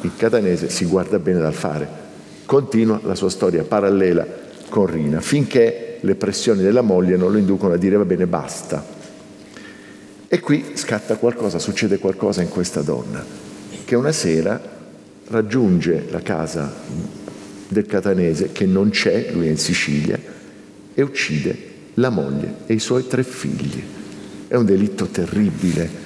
il catanese si guarda bene dal fare. Continua la sua storia parallela con Rina, finché le pressioni della moglie non lo inducono a dire va bene, basta. E qui scatta qualcosa, succede qualcosa in questa donna che una sera raggiunge la casa del catanese che non c'è, lui è in Sicilia, e uccide la moglie e i suoi tre figli. È un delitto terribile.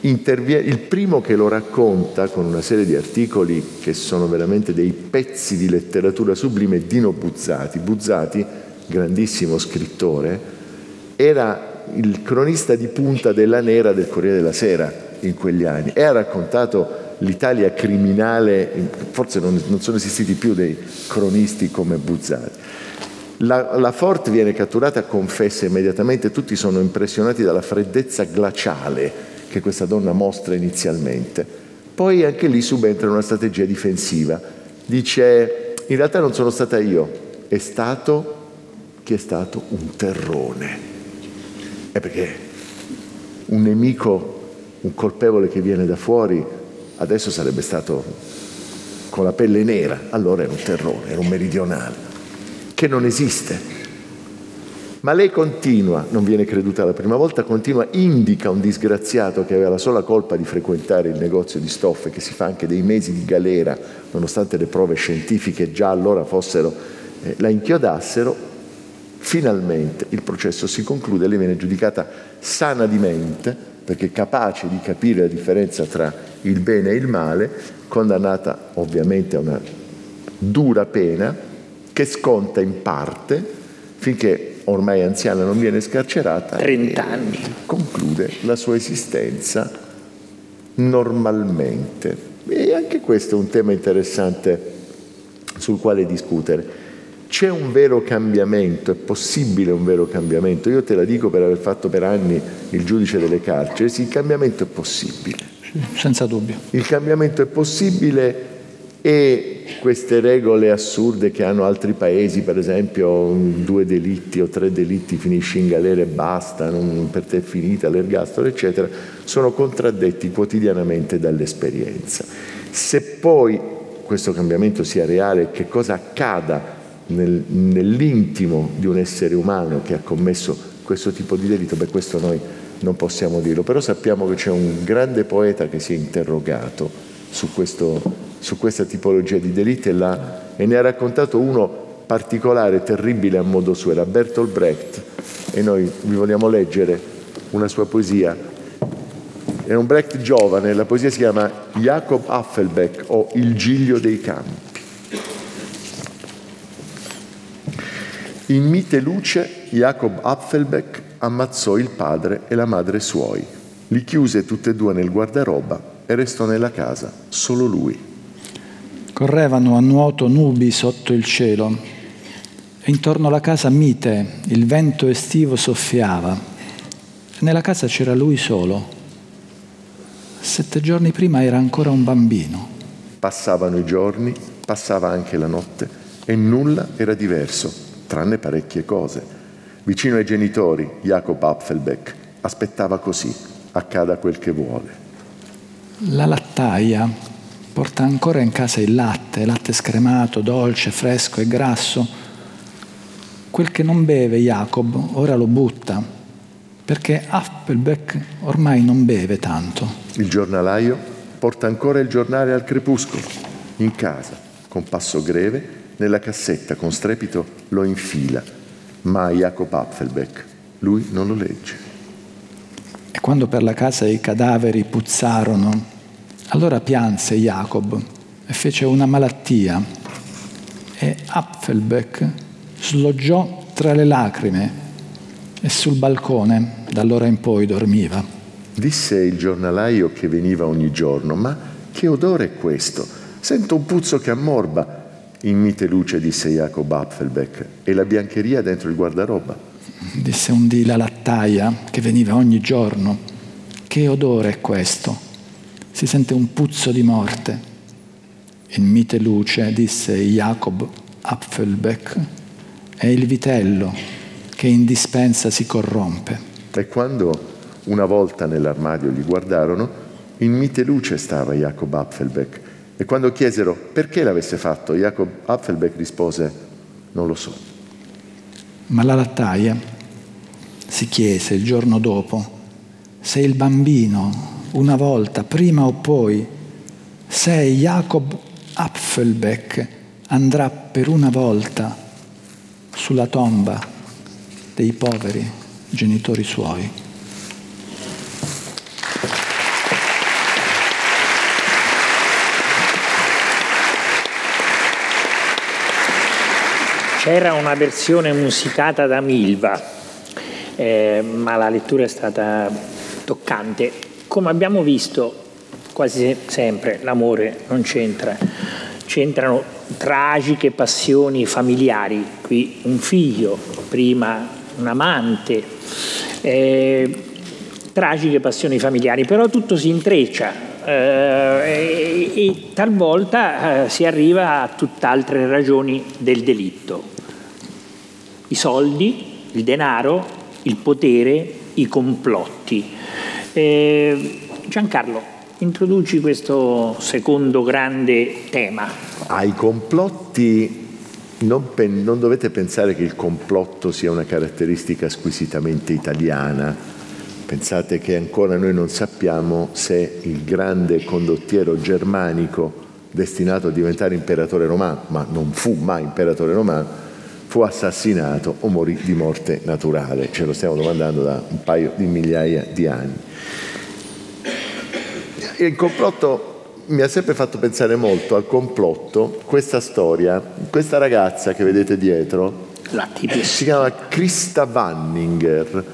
Intervie- il primo che lo racconta con una serie di articoli che sono veramente dei pezzi di letteratura sublime è Dino Buzzati. Buzzati, grandissimo scrittore, era il cronista di punta della Nera del Corriere della Sera in quegli anni e ha raccontato l'Italia criminale, forse non, non, sono esistiti più dei cronisti come Buzzati. La, la Fort viene catturata, confessa immediatamente, tutti sono impressionati dalla freddezza glaciale che questa donna mostra inizialmente. Poi anche lì subentra una strategia difensiva. Dice, in realtà non sono stata io, è stato chi è stato un terrone. È perché un nemico, un colpevole che viene da fuori, adesso sarebbe stato con la pelle nera, allora era un terrore, era un meridionale, che non esiste. Ma lei continua, non viene creduta la prima volta, continua, indica un disgraziato che aveva la sola colpa di frequentare il negozio di stoffe, che si fa anche dei mesi di galera, nonostante le prove scientifiche già allora fossero, eh, la inchiodassero, finalmente il processo si conclude, lei viene giudicata sana di mente, perché capace di capire la differenza tra il bene e il male, condannata ovviamente a una dura pena che sconta in parte finché ormai anziana non viene scarcerata 30 anni conclude la sua esistenza normalmente e anche questo è un tema interessante sul quale discutere c'è un vero cambiamento, è possibile un vero cambiamento. Io te la dico per aver fatto per anni il giudice delle carceri, sì, il cambiamento è possibile. Senza dubbio. Il cambiamento è possibile e queste regole assurde che hanno altri paesi, per esempio due delitti o tre delitti finisci in galera e basta, non, per te è finita l'ergastolo, eccetera, sono contraddetti quotidianamente dall'esperienza. Se poi questo cambiamento sia reale, che cosa accada nel, nell'intimo di un essere umano che ha commesso questo tipo di delitto, beh questo noi non possiamo dirlo, però sappiamo che c'è un grande poeta che si è interrogato su, questo, su questa tipologia di delitti e, e ne ha raccontato uno particolare, terribile a modo suo, era Bertolt Brecht e noi vi vogliamo leggere una sua poesia. È un Brecht giovane, la poesia si chiama Jacob Affelbeck o Il giglio dei campi. In mite luce Jacob Apfelbeck ammazzò il padre e la madre suoi. Li chiuse tutte e due nel guardaroba e restò nella casa solo lui. Correvano a nuoto nubi sotto il cielo e intorno alla casa mite il vento estivo soffiava. Nella casa c'era lui solo. Sette giorni prima era ancora un bambino. Passavano i giorni, passava anche la notte e nulla era diverso tranne parecchie cose. Vicino ai genitori, Jacob Apfelbeck aspettava così, accada quel che vuole. La lattaia porta ancora in casa il latte, latte scremato, dolce, fresco e grasso. Quel che non beve Jacob ora lo butta, perché Apfelbeck ormai non beve tanto. Il giornalaio porta ancora il giornale al crepuscolo, in casa, con passo greve nella cassetta con strepito lo infila, ma Jacob Apfelbeck, lui non lo legge. E quando per la casa i cadaveri puzzarono, allora pianse Jacob e fece una malattia e Apfelbeck sloggiò tra le lacrime e sul balcone da allora in poi dormiva. Disse il giornalaio che veniva ogni giorno, ma che odore è questo? Sento un puzzo che ammorba in mite luce, disse Jacob Apfelbeck, e la biancheria dentro il guardaroba. Disse un dì la lattaia che veniva ogni giorno. Che odore è questo? Si sente un puzzo di morte. In mite luce, disse Jacob Apfelbeck, è il vitello che in dispensa si corrompe. E quando una volta nell'armadio gli guardarono, in mite luce stava Jacob Apfelbeck e quando chiesero perché l'avesse fatto, Jacob Apfelbeck rispose, non lo so. Ma la lattaia si chiese il giorno dopo se il bambino, una volta, prima o poi, se Jacob Apfelbeck andrà per una volta sulla tomba dei poveri genitori suoi. C'era una versione musicata da Milva, eh, ma la lettura è stata toccante. Come abbiamo visto, quasi sempre l'amore non c'entra, c'entrano tragiche passioni familiari, qui un figlio, prima un amante, eh, tragiche passioni familiari, però tutto si intreccia eh, e, e, talvolta eh, si arriva a tutt'altre ragioni del delitto i soldi, il denaro, il potere, i complotti. Eh, Giancarlo, introduci questo secondo grande tema. Ai complotti non, pen- non, dovete pensare che il complotto sia una caratteristica squisitamente italiana. Pensate che ancora noi non sappiamo se il grande condottiero germanico destinato a diventare imperatore romano, ma non fu mai imperatore romano, fu assassinato o morì di morte naturale? Ce lo stiamo domandando da un paio di migliaia di anni. Il complotto mi ha sempre fatto pensare molto al complotto, questa storia, questa ragazza che vedete dietro, si chiama Christa Wanninger.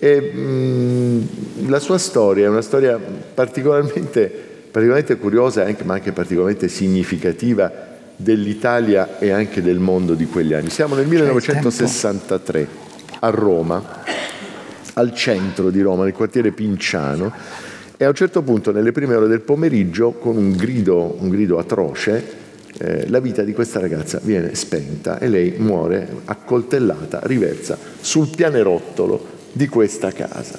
E, mh, la sua storia è una storia particolarmente, particolarmente curiosa, ma anche particolarmente significativa dell'Italia e anche del mondo di quegli anni. Siamo nel 1963 a Roma, al centro di Roma, nel quartiere Pinciano, e a un certo punto, nelle prime ore del pomeriggio, con un grido, un grido atroce, eh, la vita di questa ragazza viene spenta e lei muore accoltellata, riversa sul pianerottolo di questa casa.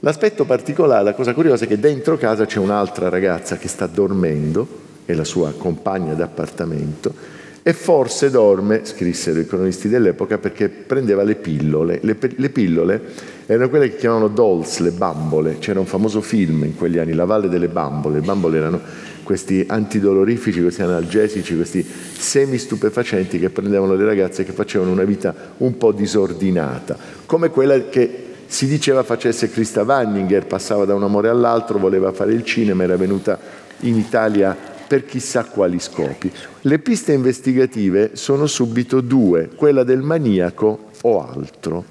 L'aspetto particolare, la cosa curiosa è che dentro casa c'è un'altra ragazza che sta dormendo, è la sua compagna d'appartamento, e forse dorme, scrissero i cronisti dell'epoca, perché prendeva le pillole. Le, le, pillole erano quelle che chiamavano dolls, le bambole. C'era un famoso film in quegli anni, La Valle delle Bambole. Le bambole erano questi antidolorifici, questi analgesici, questi semi-stupefacenti che prendevano le ragazze che facevano una vita un po' disordinata, come quella che si diceva facesse Christa Wanninger, passava da un amore all'altro, voleva fare il cinema, era venuta in Italia per chissà quali scopi. Le piste investigative sono subito due, quella del maniaco o altro.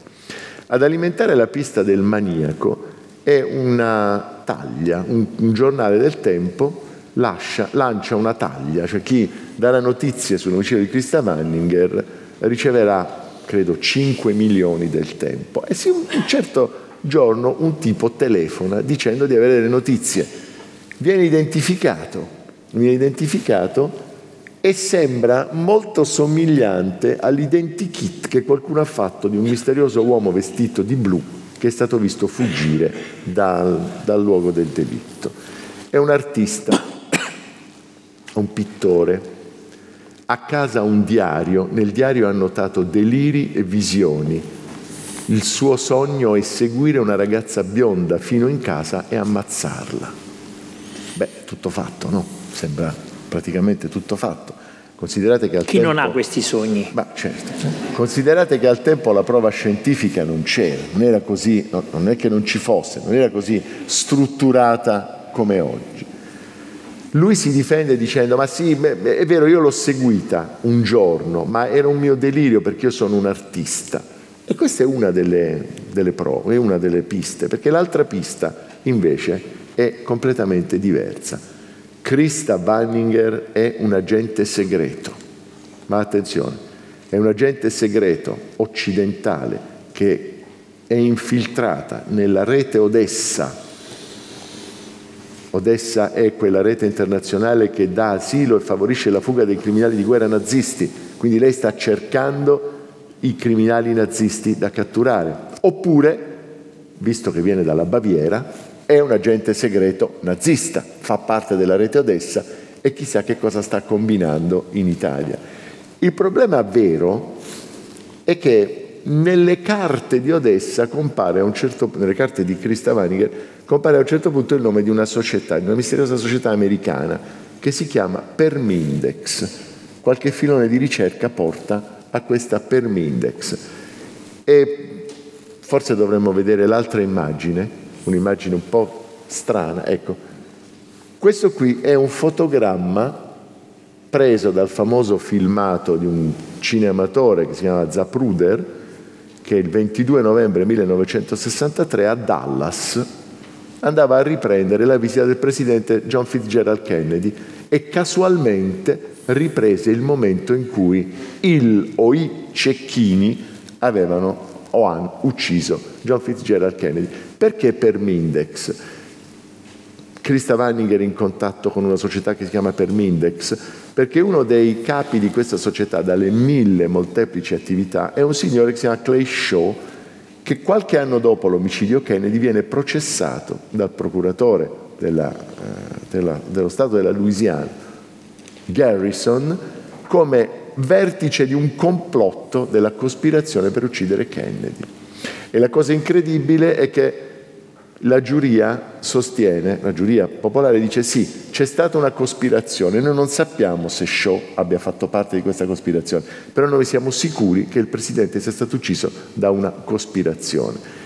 Ad alimentare la pista del maniaco è una taglia, un, un giornale del tempo lascia, lancia una taglia, cioè chi darà notizie sull'omicidio di Christa Manninger riceverà credo 5 milioni del tempo. E sì, un certo giorno un tipo telefona dicendo di avere le notizie. Viene identificato, viene identificato e sembra molto somigliante all'identikit che qualcuno ha fatto di un misterioso uomo vestito di blu che è stato visto fuggire dal, dal luogo del delitto. È un artista, un pittore, a casa un diario, nel diario ha annotato deliri e visioni. Il suo sogno è seguire una ragazza bionda fino in casa e ammazzarla. Beh, tutto fatto, no? Sembra praticamente tutto fatto. Considerate che al Chi tempo... non ha questi sogni? Ma certo. Considerate che al tempo la prova scientifica non c'era, non era così, no, non è che non ci fosse, non era così strutturata come oggi. Lui si difende dicendo, ma sì, è vero, io l'ho seguita un giorno, ma era un mio delirio perché io sono un artista. E questa è una delle, delle prove, è una delle piste, perché l'altra pista invece è completamente diversa. Christa Wanninger è un agente segreto, ma attenzione, è un agente segreto occidentale che è infiltrata nella rete Odessa. Odessa è quella rete internazionale che dà asilo e favorisce la fuga dei criminali di guerra nazisti, quindi lei sta cercando i criminali nazisti da catturare. Oppure, visto che viene dalla Baviera, è un agente segreto nazista, fa parte della rete Odessa e chissà che cosa sta combinando in Italia. Il problema vero è che nelle carte di Odessa compare a un certo nelle carte di Christa Weiniger compare a un certo punto il nome di una società, di una misteriosa società americana che si chiama Permindex. Qualche filone di ricerca porta a questa Permindex. E forse dovremmo vedere l'altra immagine, un'immagine un po' strana. Ecco, questo qui è un fotogramma preso dal famoso filmato di un cinematore che si chiama Zapruder, che il 22 novembre 1963 a Dallas andava a riprendere la visita del presidente John Fitzgerald Kennedy e casualmente riprese il momento in cui il o i cecchini avevano o hanno ucciso John Fitzgerald Kennedy. Perché per Mindex? Christa Wanninger in contatto con una società che si chiama Permindex, perché uno dei capi di questa società, dalle mille molteplici attività, è un signore che si chiama Clay Shaw, che qualche anno dopo l'omicidio Kennedy viene processato dal procuratore della, eh, della, dello Stato della Louisiana, Garrison, come vertice di un complotto della cospirazione per uccidere Kennedy. E la cosa incredibile è che la giuria sostiene, la giuria popolare dice sì, c'è stata una cospirazione, noi non sappiamo se Shaw abbia fatto parte di questa cospirazione, però noi siamo sicuri che il Presidente sia stato ucciso da una cospirazione.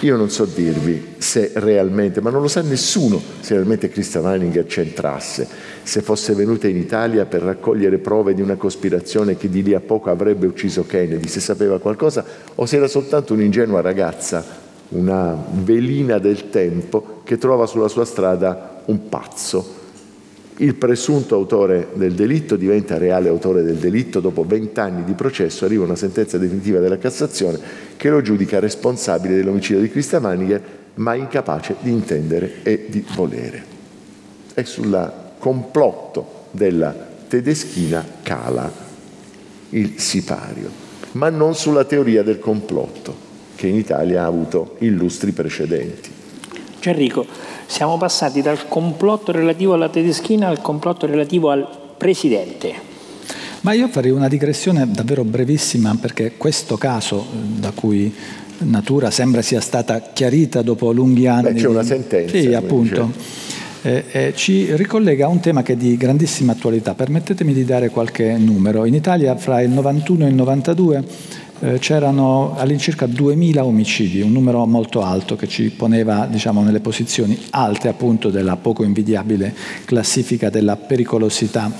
Io non so dirvi se realmente, ma non lo sa nessuno, se realmente Christa Weininger c'entrasse, se fosse venuta in Italia per raccogliere prove di una cospirazione che di lì a poco avrebbe ucciso Kennedy, se sapeva qualcosa, o se era soltanto un'ingenua ragazza una velina del tempo che trova sulla sua strada un pazzo. Il presunto autore del delitto diventa reale autore del delitto, dopo vent'anni di processo arriva una sentenza definitiva della Cassazione che lo giudica responsabile dell'omicidio di Christa Maniger, ma incapace di intendere e di volere. È sul complotto della tedeschina cala il sipario, ma non sulla teoria del complotto, che in Italia ha avuto illustri precedenti. Enrico, siamo passati dal complotto relativo alla tedeschina al complotto relativo al presidente. Ma io farei una digressione davvero brevissima perché questo caso eh, da cui natura sembra sia stata chiarita dopo lunghi anni. Beh, c'è una sentenza. Sì, appunto. Eh, eh, ci ricollega a un tema che è di grandissima attualità. Permettetemi di dare qualche numero. In Italia fra il 91 e il 92 eh, c'erano all'incirca 2.000 omicidi, un numero molto alto che ci poneva diciamo, nelle posizioni alte appunto della poco invidiabile classifica della pericolosità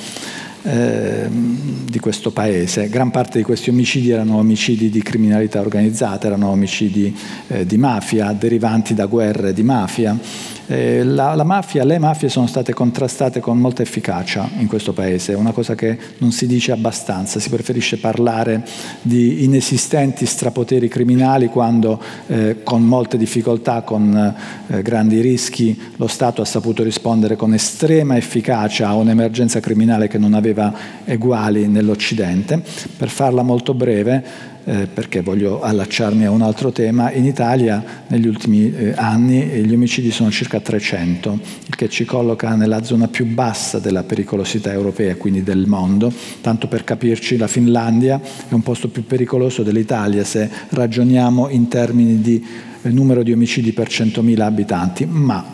eh, di questo paese. Gran parte di questi omicidi erano omicidi di criminalità organizzata, erano omicidi eh, di mafia, derivanti da guerre di mafia eh, la, la, mafia, le mafie sono state contrastate con molta efficacia in questo paese, una cosa che non si dice abbastanza, si preferisce parlare di inesistenti strapoteri criminali quando eh, con molte difficoltà, con eh, grandi rischi, lo Stato ha saputo rispondere con estrema efficacia a un'emergenza criminale che non aveva eguali nell'Occidente. Per farla molto breve, eh, perché voglio allacciarmi a un altro tema, in Italia negli ultimi eh, anni gli omicidi sono circa 300, il che ci colloca nella zona più bassa della pericolosità europea, quindi del mondo. Tanto per capirci, la Finlandia è un posto più pericoloso dell'Italia se ragioniamo in termini di eh, numero di omicidi per 100.000 abitanti, ma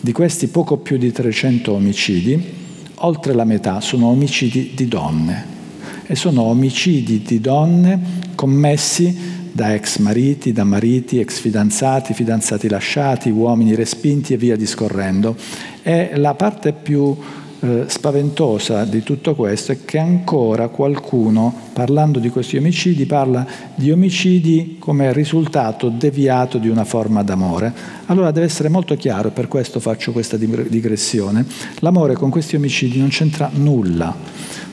di questi poco più di 300 omicidi, oltre la metà sono omicidi di donne e sono omicidi di donne commessi da ex mariti, da mariti, ex fidanzati, fidanzati lasciati, uomini respinti e via discorrendo. E la parte più eh, spaventosa di tutto questo è che ancora qualcuno, parlando di questi omicidi, parla di omicidi come risultato deviato di una forma d'amore. Allora deve essere molto chiaro, per questo faccio questa digressione, l'amore con questi omicidi non c'entra nulla.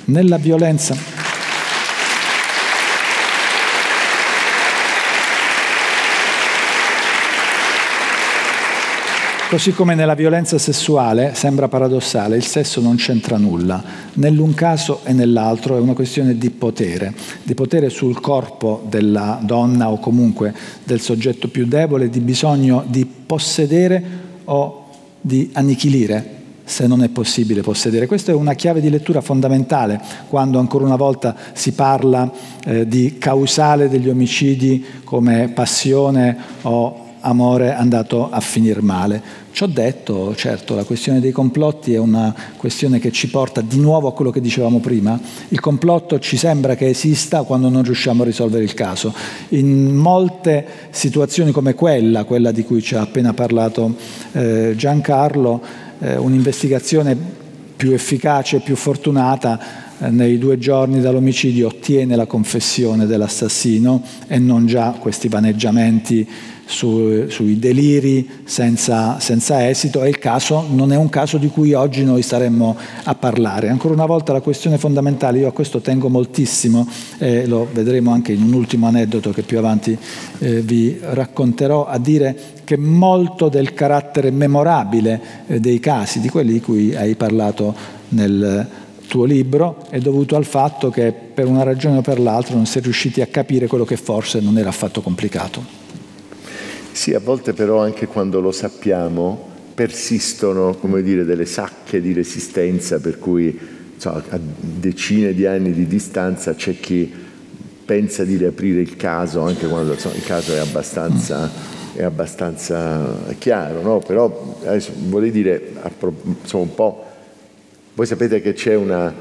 Nella violenza Così come nella violenza sessuale, sembra paradossale, il sesso non c'entra nulla, nell'un caso e nell'altro è una questione di potere, di potere sul corpo della donna o comunque del soggetto più debole, di bisogno di possedere o di annichilire se non è possibile possedere. Questa è una chiave di lettura fondamentale quando ancora una volta si parla eh, di causale degli omicidi come passione o amore andato a finire male. Ciò detto, certo, la questione dei complotti è una questione che ci porta di nuovo a quello che dicevamo prima. Il complotto ci sembra che esista quando non riusciamo a risolvere il caso. In molte situazioni come quella, quella di cui ci ha appena parlato eh, Giancarlo, eh, un'investigazione più efficace e più fortunata eh, nei due giorni dall'omicidio ottiene la confessione dell'assassino e non già questi vaneggiamenti su, sui deliri senza, senza, esito e il caso non è un caso di cui oggi noi staremmo a parlare. Ancora una volta la questione fondamentale, io a questo tengo moltissimo e lo vedremo anche in un ultimo aneddoto che più avanti eh, vi racconterò, a dire che molto del carattere memorabile eh, dei casi, di quelli di cui hai parlato nel tuo libro, è dovuto al fatto che per una ragione o per l'altra non si è riusciti a capire quello che forse non era affatto complicato. Sì, a volte però anche quando lo sappiamo persistono come dire, delle sacche di resistenza per cui so, a decine di anni di distanza c'è chi pensa di riaprire il caso anche quando so, il caso è abbastanza, è abbastanza chiaro, no? però adesso vorrei dire insomma, un po', voi sapete che c'è una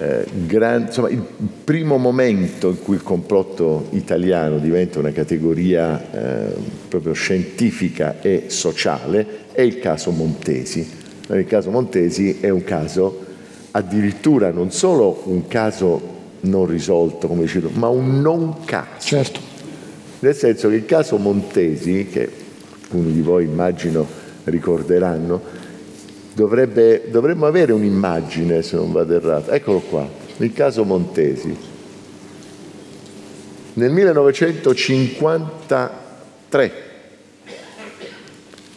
eh, gran, insomma, il primo momento in cui il complotto italiano diventa una categoria eh, proprio scientifica e sociale è il caso Montesi. Il caso Montesi è un caso addirittura non solo un caso non risolto, come dicevo, ma un non caso. Certo. Nel senso che il caso Montesi, che alcuni di voi immagino ricorderanno, dovrebbe, dovremmo avere un'immagine se non vado errato. Eccolo qua, il caso Montesi. Nel 1953,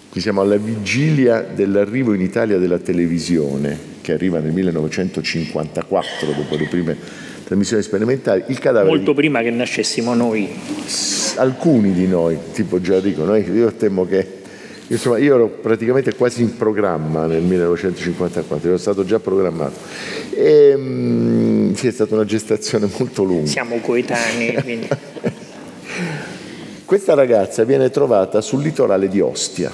qui siamo alla vigilia dell'arrivo in Italia della televisione, che arriva nel 1954, dopo le prime trasmissioni sperimentali, il cadavere... Molto di... prima che nascessimo noi. Alcuni di noi, tipo Gianrico, noi, io temo che Insomma, io ero praticamente quasi in programma nel 1954, ero stato già programmato. E, mh, sì, è stata una gestazione molto lunga. Siamo coetanei. Quindi. Questa ragazza viene trovata sul litorale di Ostia,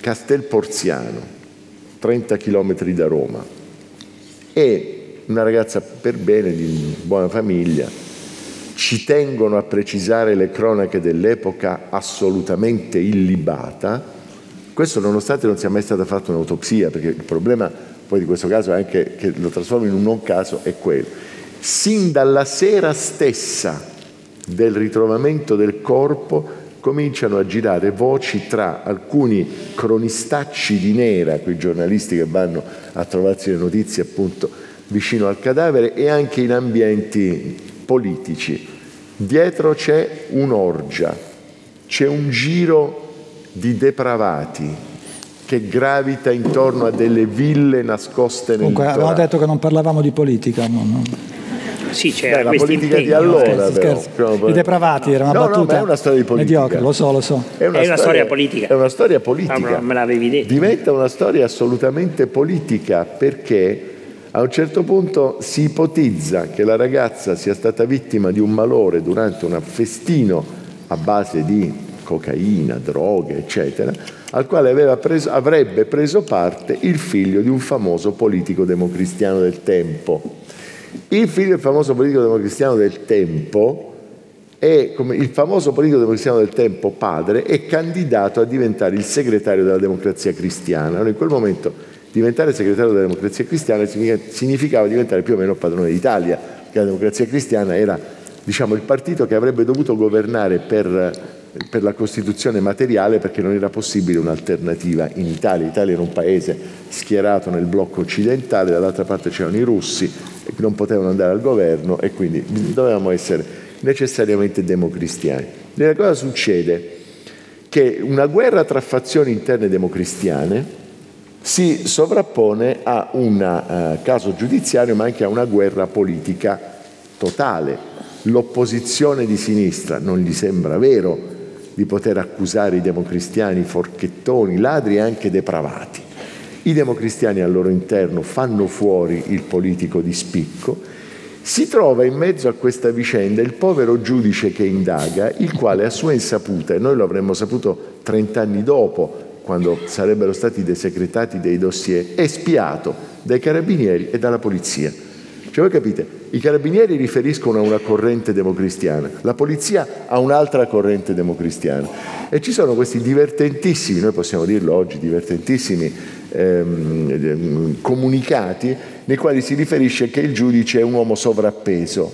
Castel Porziano, 30 km da Roma. È una ragazza per bene, di buona famiglia, ci tengono a precisare le cronache dell'epoca assolutamente illibata, questo nonostante non sia mai stata fatta un'autopsia, perché il problema poi di questo caso è anche che lo trasforma in un non caso è quello. Sin dalla sera stessa del ritrovamento del corpo cominciano a girare voci tra alcuni cronistacci di nera, quei giornalisti che vanno a trovarsi le notizie appunto vicino al cadavere e anche in ambienti politici. Dietro c'è un'orgia, c'è un giro di depravati che gravita intorno a delle ville nascoste nel Comunque, avevamo detto che non parlavamo di politica. No, no. Sì, c'era Beh, la politica impegno. di allora, scherzo, però. scherzo. I depravati era una no, battuta no, è una storia di politica. mediocre, lo so, lo so. È una, è una storia, storia, politica. È una storia politica. Ah, me l'avevi detto. Diventa una storia assolutamente politica perché a un certo punto si ipotizza che la ragazza sia stata vittima di un malore durante un festino a base di cocaina, droghe, eccetera, al quale preso, avrebbe preso parte il figlio di un famoso politico democristiano del tempo. Il figlio del famoso politico democristiano del tempo è, come il famoso politico democristiano del tempo padre, è candidato a diventare il segretario della democrazia cristiana. Allora, in quel momento diventare segretario della democrazia cristiana significava diventare più o meno padrone d'Italia, che la democrazia cristiana era diciamo, il partito che avrebbe dovuto governare per, per, la Costituzione materiale perché non era possibile un'alternativa in Italia. L'Italia era un paese schierato nel blocco occidentale, dall'altra parte c'erano i russi che non potevano andare al governo e quindi dovevamo essere necessariamente democristiani. E cosa succede? Che una guerra tra fazioni interne democristiane si sovrappone a un uh, caso giudiziario ma anche a una guerra politica totale. L'opposizione di sinistra non gli sembra vero di poter accusare i democristiani forchettoni, ladri e anche depravati. I democristiani al loro interno fanno fuori il politico di spicco. Si trova in mezzo a questa vicenda il povero giudice che indaga, il quale a sua insaputa, e noi lo avremmo saputo 30 anni dopo, quando sarebbero stati desecretati dei dossier, è spiato dai carabinieri e dalla polizia. Cioè voi capite, i carabinieri riferiscono a una corrente democristiana, la polizia a un'altra corrente democristiana e ci sono questi divertentissimi, noi possiamo dirlo oggi, divertentissimi ehm, comunicati nei quali si riferisce che il giudice è un uomo sovrappeso.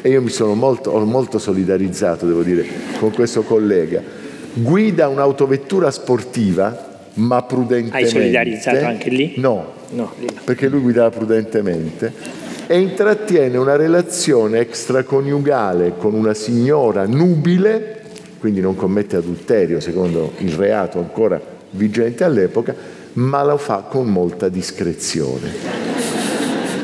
E io mi sono molto, molto solidarizzato, devo dire, con questo collega guida un'autovettura sportiva, ma prudentemente. Hai solidarizzato anche lì? No, no, perché lui guidava prudentemente e intrattiene una relazione extraconiugale con una signora nubile, quindi non commette adulterio secondo il reato ancora vigente all'epoca, ma lo fa con molta discrezione.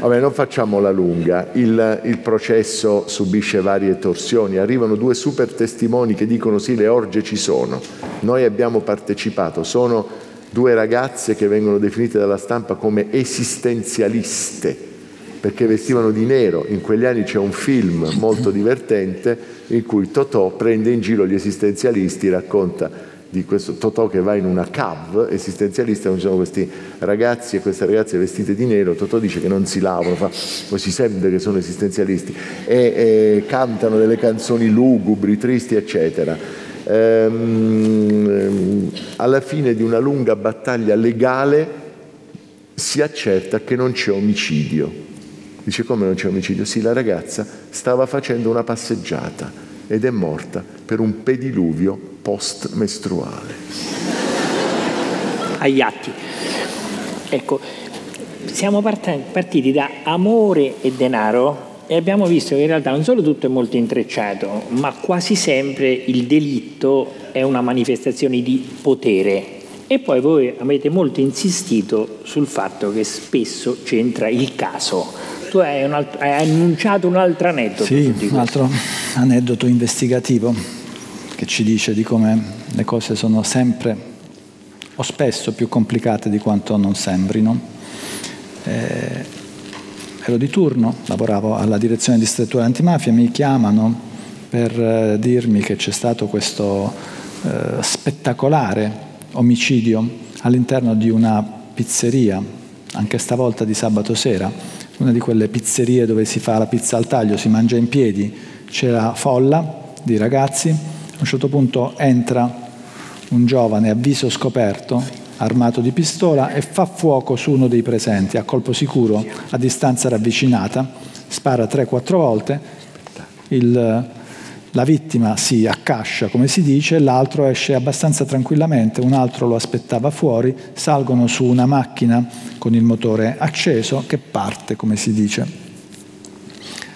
Vabbè, non facciamo la lunga, il, il, processo subisce varie torsioni, arrivano due super testimoni che dicono sì, le orge ci sono, noi abbiamo partecipato, sono due ragazze che vengono definite dalla stampa come esistenzialiste, perché vestivano di nero, in quegli anni c'è un film molto divertente in cui Totò prende in giro gli esistenzialisti, racconta di questo Totò che va in una cave esistenzialista, ci sono questi ragazzi e queste ragazze vestite di nero, Totò dice che non si lavano, fa, poi si sente che sono esistenzialisti, e, e cantano delle canzoni lugubri, tristi, eccetera. Ehm, alla fine di una lunga battaglia legale si accerta che non c'è omicidio. Dice come non c'è omicidio? Sì, la ragazza stava facendo una passeggiata ed è morta per un pediluvio post-mestruale. agli atti. Ecco, siamo partiti da amore e denaro e abbiamo visto che in realtà non solo tutto è molto intrecciato, ma quasi sempre il delitto è una manifestazione di potere. E poi voi avete molto insistito sul fatto che spesso c'entra il caso. Tu hai, un altro, hai annunciato un altro aneddoto. Sì, un altro aneddoto investigativo che ci dice di come le cose sono sempre o spesso più complicate di quanto non sembrino. Eh, ero di turno, lavoravo alla direzione distrettuale antimafia, mi chiamano per eh, dirmi che c'è stato questo eh, spettacolare omicidio all'interno di una pizzeria, anche stavolta di sabato sera, una di quelle pizzerie dove si fa la pizza al taglio, si mangia in piedi, c'era folla di ragazzi, a un certo punto entra un giovane a viso scoperto armato di pistola e fa fuoco su uno dei presenti a colpo sicuro a distanza ravvicinata, spara 3-4 volte, il, la vittima si accascia come si dice, l'altro esce abbastanza tranquillamente, un altro lo aspettava fuori, salgono su una macchina con il motore acceso che parte come si dice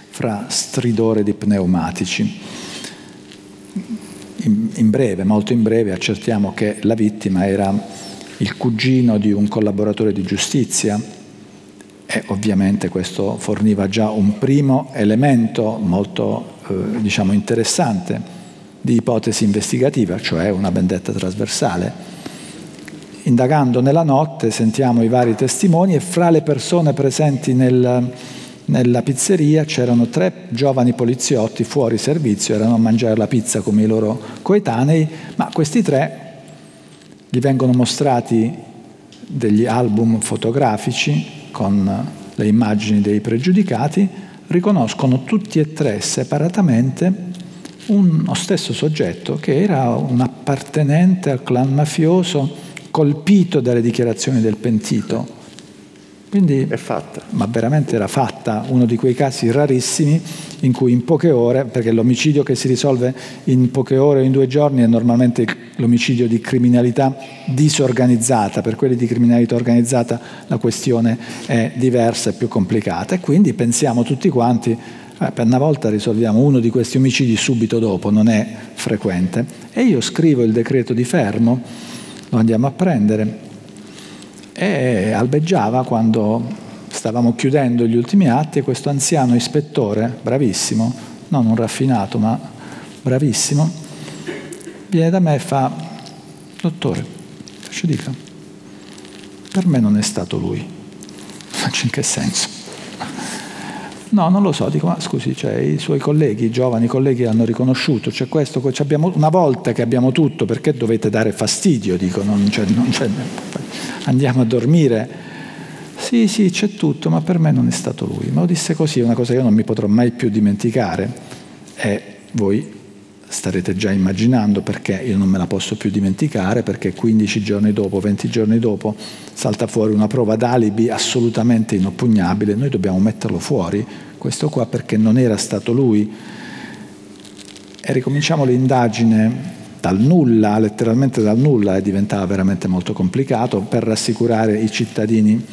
fra stridore di pneumatici. In, in breve, molto in breve, accertiamo che la vittima era il cugino di un collaboratore di giustizia e ovviamente questo forniva già un primo elemento molto eh, diciamo interessante di ipotesi investigativa, cioè una vendetta trasversale. Indagando nella notte sentiamo i vari testimoni e fra le persone presenti nel, nella pizzeria c'erano tre giovani poliziotti fuori servizio, erano a mangiare la pizza come i loro coetanei, ma questi tre gli vengono mostrati degli album fotografici con le immagini dei pregiudicati, riconoscono tutti e tre separatamente uno stesso soggetto che era un appartenente al clan mafioso colpito dalle dichiarazioni del pentito quindi, è fatta. Ma veramente era fatta, uno di quei casi rarissimi in cui in poche ore, perché l'omicidio che si risolve in poche ore o in due giorni è normalmente l'omicidio di criminalità disorganizzata, per quelli di criminalità organizzata la questione è diversa e più complicata e quindi pensiamo tutti quanti eh, per una volta risolviamo uno di questi omicidi subito dopo, non è frequente. E io scrivo il decreto di fermo, lo andiamo a prendere e albeggiava quando stavamo chiudendo gli ultimi atti e questo anziano ispettore, bravissimo, non un raffinato ma bravissimo, viene da me e fa, dottore, ci dica, per me non è stato lui. Faccio in che senso? No, non lo so, dico, ma scusi, cioè, i suoi colleghi, i giovani colleghi l'hanno riconosciuto, c'è questo, abbiamo, una volta che abbiamo tutto, perché dovete dare fastidio? Dico, non c'è, non c'è, andiamo a dormire. Sì, sì, c'è tutto, ma per me non è stato lui. Me lo disse così, una cosa che io non mi potrò mai più dimenticare. E voi starete già immaginando perché io non me la posso più dimenticare, perché 15 giorni dopo, 20 giorni dopo, salta fuori una prova d'alibi assolutamente inoppugnabile, noi dobbiamo metterlo fuori, questo qua perché non era stato lui. E ricominciamo l'indagine dal nulla, letteralmente dal nulla, e diventava veramente molto complicato per rassicurare i cittadini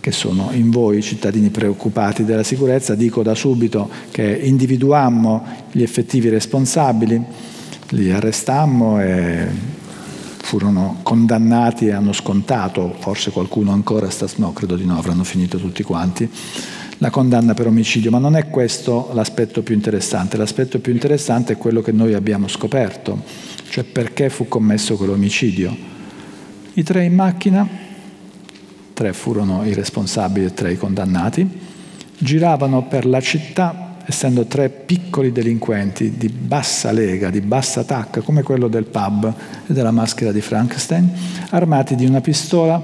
che sono in voi, cittadini preoccupati della sicurezza. Dico da subito che individuammo gli effettivi responsabili, li arrestammo e furono condannati e hanno scontato, forse qualcuno ancora sta, no, credo di no, avranno finito tutti quanti la condanna per omicidio, ma non è questo l'aspetto più interessante. L'aspetto più interessante è quello che noi abbiamo scoperto, cioè perché fu commesso quell'omicidio. I tre in macchina, tre furono i responsabili e tre i condannati, giravano per la città essendo tre piccoli delinquenti di bassa lega, di bassa tacca, come quello del pub e della maschera di Frankenstein, armati di una pistola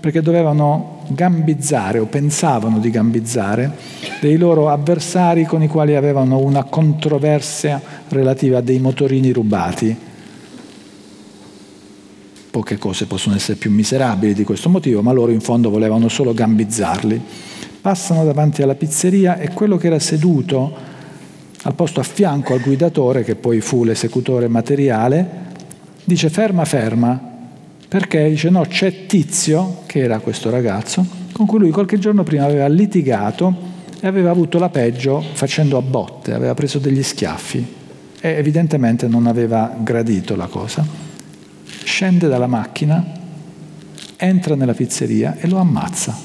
perché dovevano gambizzare o pensavano di gambizzare dei loro avversari con i quali avevano una controversia relativa a dei motorini rubati. Poche cose possono essere più miserabili di questo motivo, ma loro in fondo volevano solo gambizzarli. Passano davanti alla pizzeria e quello che era seduto al posto a fianco al guidatore, che poi fu l'esecutore materiale, dice ferma, ferma, perché dice no, c'è Tizio, che era questo ragazzo, con cui lui qualche giorno prima aveva litigato e aveva avuto la peggio facendo a botte, aveva preso degli schiaffi e evidentemente non aveva gradito la cosa. Scende dalla macchina, entra nella pizzeria e lo ammazza.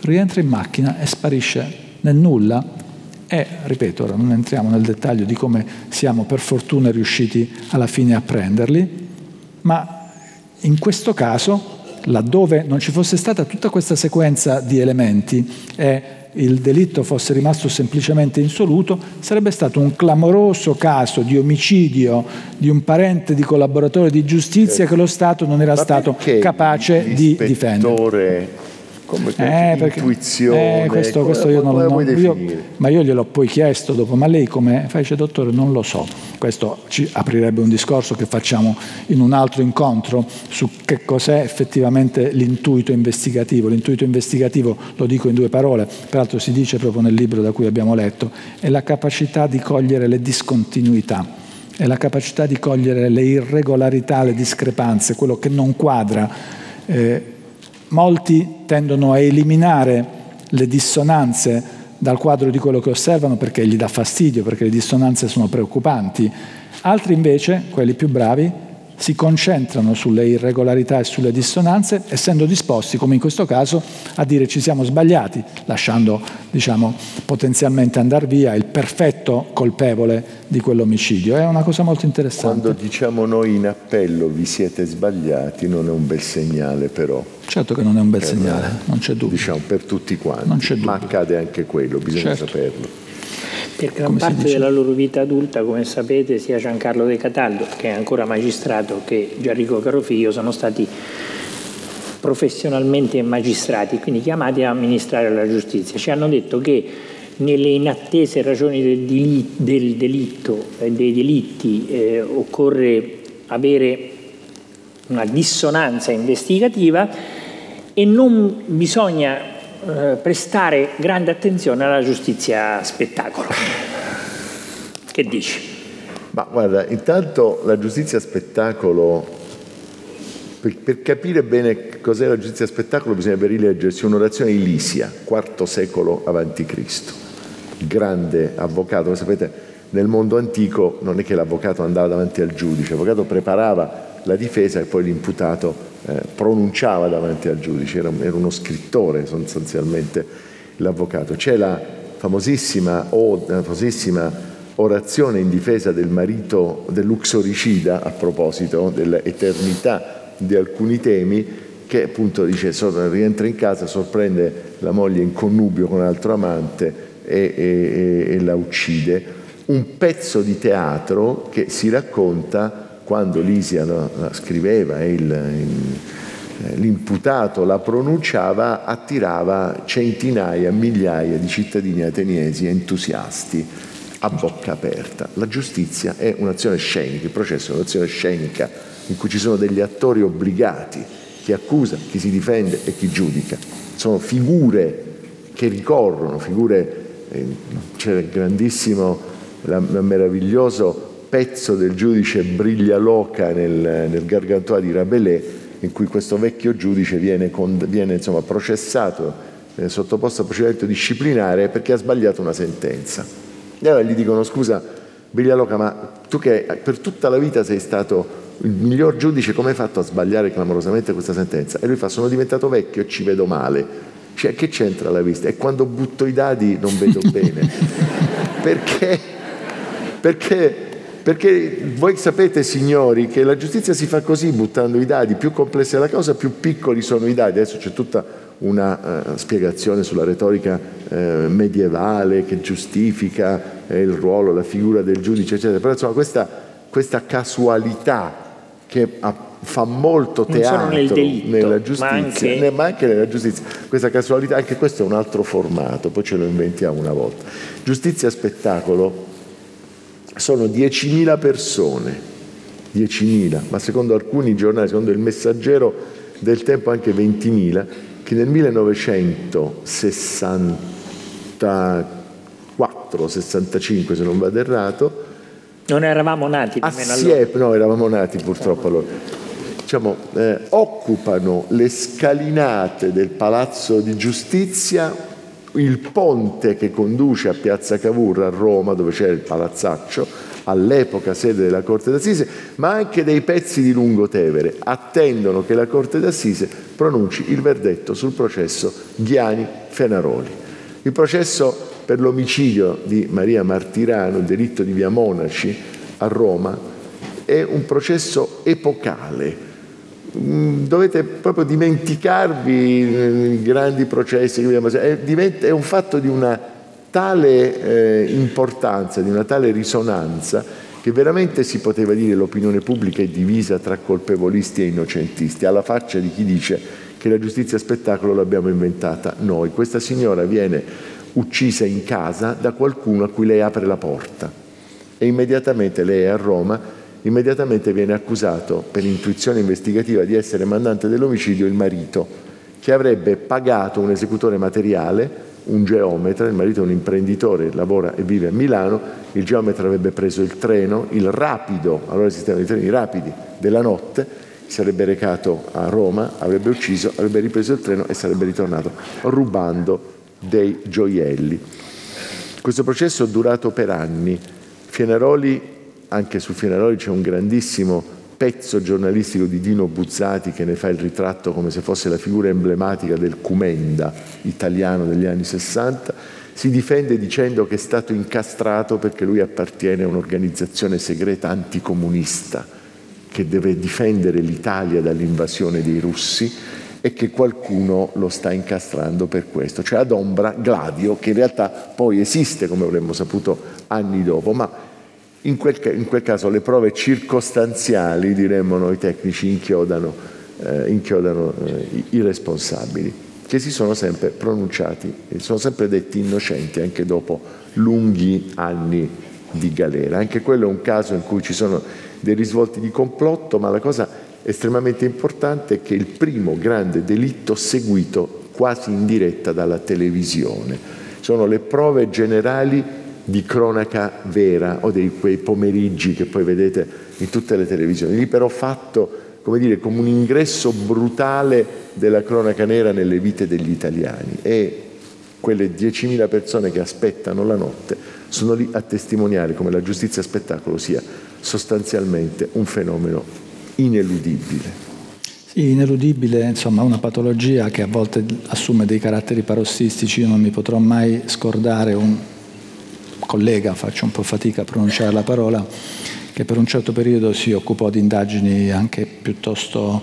Rientra in macchina e sparisce nel nulla e, ripeto, ora non entriamo nel dettaglio di come siamo per fortuna riusciti alla fine a prenderli, ma in questo caso, laddove non ci fosse stata tutta questa sequenza di elementi e il delitto fosse rimasto semplicemente insoluto, sarebbe stato un clamoroso caso di omicidio di un parente di collaboratore di giustizia che lo Stato non era Ma stato capace di difendere. Come Eh, perché- intuizione, eh, questo, questo io non lo definire? ma io gliel'ho poi chiesto dopo, ma lei come fa? Dice, dottore, non lo so. Questo ci aprirebbe un discorso che facciamo in un altro incontro su che cos'è effettivamente l'intuito investigativo. L'intuito investigativo, lo dico in due parole, peraltro si dice proprio nel libro da cui abbiamo letto, è la capacità di cogliere le discontinuità, è la capacità di cogliere le irregolarità, le discrepanze, quello che non quadra. Eh, Molti tendono a eliminare le dissonanze dal quadro di quello che osservano perché gli dà fastidio, perché le dissonanze sono preoccupanti. Altri invece, quelli più bravi, si concentrano sulle irregolarità e sulle dissonanze, essendo disposti, come in questo caso, a dire ci siamo sbagliati, lasciando diciamo, potenzialmente andare via il perfetto colpevole di quell'omicidio. È una cosa molto interessante. Quando diciamo noi in appello vi siete sbagliati non è un bel segnale però, Certo che non è un bel segnale, non c'è dubbio. diciamo per tutti quanti, Non c'è ma accade anche quello, bisogna Certo. saperlo. Per gran parte della loro vita adulta, come sapete, sia Giancarlo De Cataldo, che è ancora magistrato, che Gianrico Carofiglio sono stati professionalmente magistrati, quindi chiamati a amministrare la giustizia. Ci hanno detto che nelle inattese ragioni del, dili- del delitto e dei delitti eh, occorre avere una dissonanza investigativa e non bisogna eh, prestare grande attenzione alla giustizia spettacolo. Che dici? Ma guarda, intanto la giustizia spettacolo, per, per capire bene cos'è la giustizia spettacolo bisognerebbe rileggersi un'orazione di Lisia, IV secolo Cristo. Grande avvocato, come sapete nel mondo antico non è che l'avvocato andava davanti al giudice, l'avvocato preparava la difesa e poi l'imputato eh, pronunciava davanti al giudice, era, era uno scrittore sostanzialmente l'avvocato. C'è la famosissima, o, la famosissima orazione in difesa del marito dell'uxoricida, a proposito dell'eternità di alcuni temi, che appunto dice, rientra in casa, sorprende la moglie in connubio con un altro amante e, e- e- e la uccide. Un pezzo di teatro che si racconta quando Lisia no, la scriveva e eh, l'imputato la pronunciava, attirava centinaia, migliaia di cittadini ateniesi entusiasti a bocca aperta. La giustizia è un'azione scenica, il processo è un'azione scenica in cui ci sono degli attori obbligati, chi accusa, chi si difende e chi giudica. Sono figure che ricorrono, figure, eh, c'è il grandissimo, la- la meraviglioso pezzo del giudice Briglialoca nel, nel Gargantua di Rabelais, in cui questo vecchio giudice viene, viene, insomma, processato, viene sottoposto a procedimento disciplinare perché ha sbagliato una sentenza. E allora gli dicono, scusa Briglialoca, ma tu che per tutta la vita sei stato il miglior giudice, come hai fatto a sbagliare clamorosamente questa sentenza? E lui fa, sono diventato vecchio e ci vedo male. Cioè, che c'entra la vista? E quando butto i dadi non vedo bene. perché? Perché? Perché voi sapete, signori, che la giustizia si fa così, buttando i dadi. Più complessa è la cosa, più piccoli sono i dadi. Adesso c'è tutta una eh, spiegazione sulla retorica eh, medievale che giustifica eh, il ruolo, la figura del giudice, eccetera. Però insomma questa, questa casualità che ha- fa molto teatro nel delitto, nella ma giustizia, anche- ne- ma anche nella giustizia. Questa casualità, anche questo è un altro formato, poi ce lo inventiamo una volta. Giustizia spettacolo sono 10.000 persone, 10.000, ma secondo alcuni giornali, secondo il messaggero del tempo anche 20.000, che nel 1964-65, se non vado errato, Non eravamo nati nemmeno allora. assieme, no, eravamo nati purtroppo allora, diciamo, eh, occupano le scalinate del Palazzo di Giustizia, il ponte che conduce a Piazza Cavour a Roma, dove c'è il palazzaccio, all'epoca sede della Corte d'Assise, ma anche dei pezzi di Lungotevere attendono che la Corte d'Assise pronunci il verdetto sul processo Ghiani-Fenaroli. Il processo per l'omicidio di Maria Martirano, il delitto di Via Monaci a Roma, è un processo epocale. Mm, dovete proprio dimenticarvi i grandi processi che abbiamo è, è un fatto di una tale eh, importanza, di una tale risonanza, che veramente si poteva dire l'opinione pubblica è divisa tra colpevolisti e innocentisti, alla faccia di chi dice che la giustizia spettacolo l'abbiamo inventata noi. Questa signora viene uccisa in casa da qualcuno a cui lei apre la porta e immediatamente lei è a Roma, immediatamente viene accusato per intuizione investigativa di essere mandante dell'omicidio il marito, che avrebbe pagato un esecutore materiale, un geometra, il marito è un imprenditore, lavora e vive a Milano, il geometra avrebbe preso il treno, il rapido, allora esistevano i treni rapidi della notte, sarebbe recato a Roma, avrebbe ucciso, avrebbe ripreso il treno e sarebbe ritornato rubando dei gioielli. Questo processo è durato per anni. Fienaroli, anche su Fienaroli c'è un grandissimo pezzo giornalistico di Dino Buzzati che ne fa il ritratto come se fosse la figura emblematica del Cumenda italiano degli anni 60, si difende dicendo che è stato incastrato perché lui appartiene a un'organizzazione segreta anticomunista che deve difendere l'Italia dall'invasione dei russi e che qualcuno lo sta incastrando per questo, cioè ad ombra Gladio, che in realtà poi esiste, come avremmo saputo anni dopo, ma in quel, in quel caso le prove circostanziali, diremmo noi tecnici, inchiodano, eh, inchiodano eh, i, i responsabili, che si sono sempre pronunciati, sono sempre detti innocenti anche dopo lunghi anni di galera. Anche quello è un caso in cui ci sono dei risvolti di complotto, ma la cosa estremamente importante è che il primo grande delitto seguito quasi in diretta dalla televisione. Sono le prove generali di cronaca vera o di quei pomeriggi che poi vedete in tutte le televisioni. Lì però fatto come, dire, come un ingresso brutale della cronaca nera nelle vite degli italiani e quelle 10.000 persone che aspettano la notte sono lì a testimoniare come la giustizia spettacolo sia sostanzialmente un fenomeno ineludibile. Ineludibile, insomma, una patologia che a volte assume dei caratteri parossistici. Io non mi potrò mai scordare un collega, faccio un po' fatica a pronunciare la parola, che per un certo periodo si occupò di indagini anche piuttosto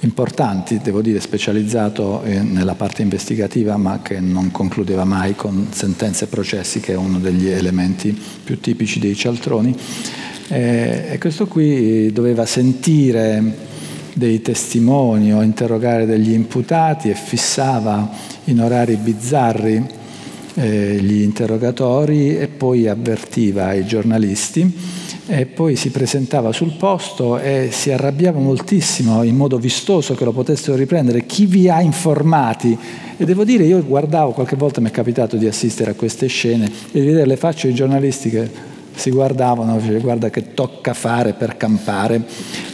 importanti, devo dire specializzato eh, nella parte investigativa, ma che non concludeva mai con sentenze e processi, che è uno degli elementi più tipici dei cialtroni. Eh, e questo qui doveva sentire dei testimoni o interrogare degli imputati e fissava in orari bizzarri eh, gli interrogatori e poi avvertiva i giornalisti e poi si presentava sul posto e si arrabbiava moltissimo in modo vistoso che lo potessero riprendere. Chi vi ha informati? E devo dire io guardavo qualche volta mi è capitato di assistere a queste scene e di vedere le facce dei giornalisti che si guardavano, cioè, guarda che tocca fare per campare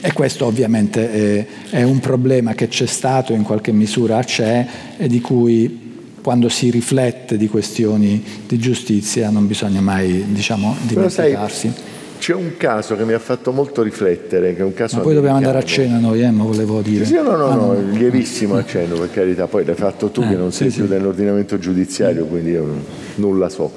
e questo ovviamente è, è un problema che c'è stato, in qualche misura c'è e di cui quando si riflette di questioni di giustizia non bisogna mai diciamo, dimenticarsi. C'è un caso che mi ha fatto molto riflettere, che è un caso Ma poi dobbiamo andare a cena noi, eh, ma volevo dire. Sì, no, no, ah, no, no, lievissimo a cena, per carità, poi l'hai fatto tu eh, che non sei sì, più sì. nell'ordinamento giudiziario, quindi io nulla so.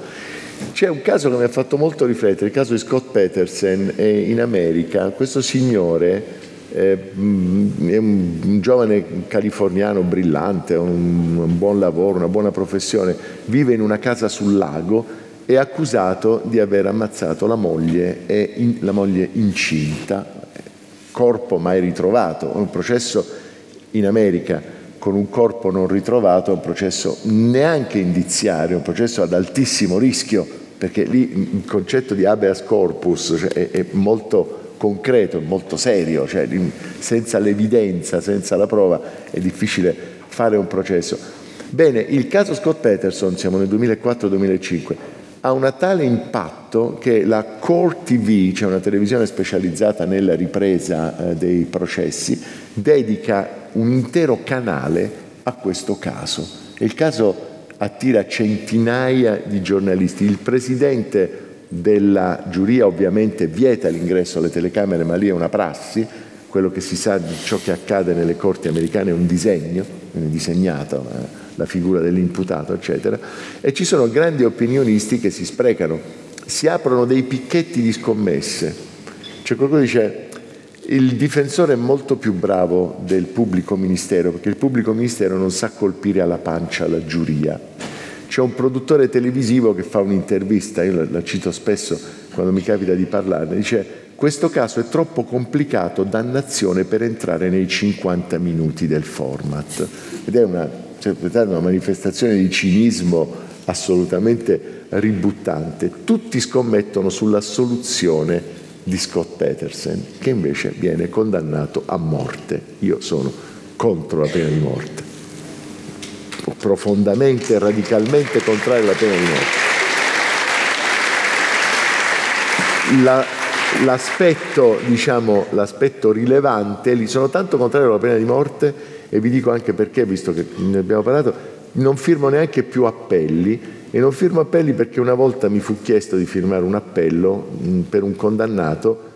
C'è un caso che mi ha fatto molto riflettere, il caso di Scott Peterson in America. Questo signore eh, è un, giovane californiano brillante, un, un buon lavoro, una buona professione, vive in una casa sul lago, è accusato di aver ammazzato la moglie e in, la moglie incinta, corpo mai ritrovato, un processo in America con un corpo non ritrovato è un processo neanche indiziario, un processo ad altissimo rischio perché lì il concetto di habeas corpus cioè, è, è, molto concreto, molto serio, cioè, senza l'evidenza, senza la prova è difficile fare un processo. Bene, il caso Scott Peterson, siamo nel 2004-2005, ha un tale impatto che la Core TV, cioè una televisione specializzata nella ripresa eh, dei processi, dedica un intero canale a questo caso. Il caso attira centinaia di giornalisti. Il presidente della giuria ovviamente vieta l'ingresso alle telecamere, ma lì è una prassi. Quello che si sa di ciò che accade nelle corti americane è un disegno, viene disegnato eh, la figura dell'imputato, eccetera. E ci sono grandi opinionisti che si sprecano, si aprono dei picchetti di scommesse. C'è qualcuno che dice il difensore è molto più bravo del pubblico ministero, perché il pubblico ministero non sa colpire alla pancia la giuria. C'è un produttore televisivo che fa un'intervista, io la, cito spesso quando mi capita di parlarne, dice questo caso è troppo complicato, dannazione, per entrare nei 50 minuti del format. Ed è una, cioè, una manifestazione di cinismo assolutamente ributtante. Tutti scommettono sulla soluzione di Scott Petersen, che invece viene condannato a morte. Io sono contro la pena di morte, profondamente e radicalmente contrario alla pena di morte. La, l'aspetto, diciamo, l'aspetto rilevante, lì sono tanto contrario alla pena di morte e vi dico anche perché, visto che ne abbiamo parlato, non firmo neanche più appelli e non firmo appelli perché una volta mi fu chiesto di firmare un appello mh, per un condannato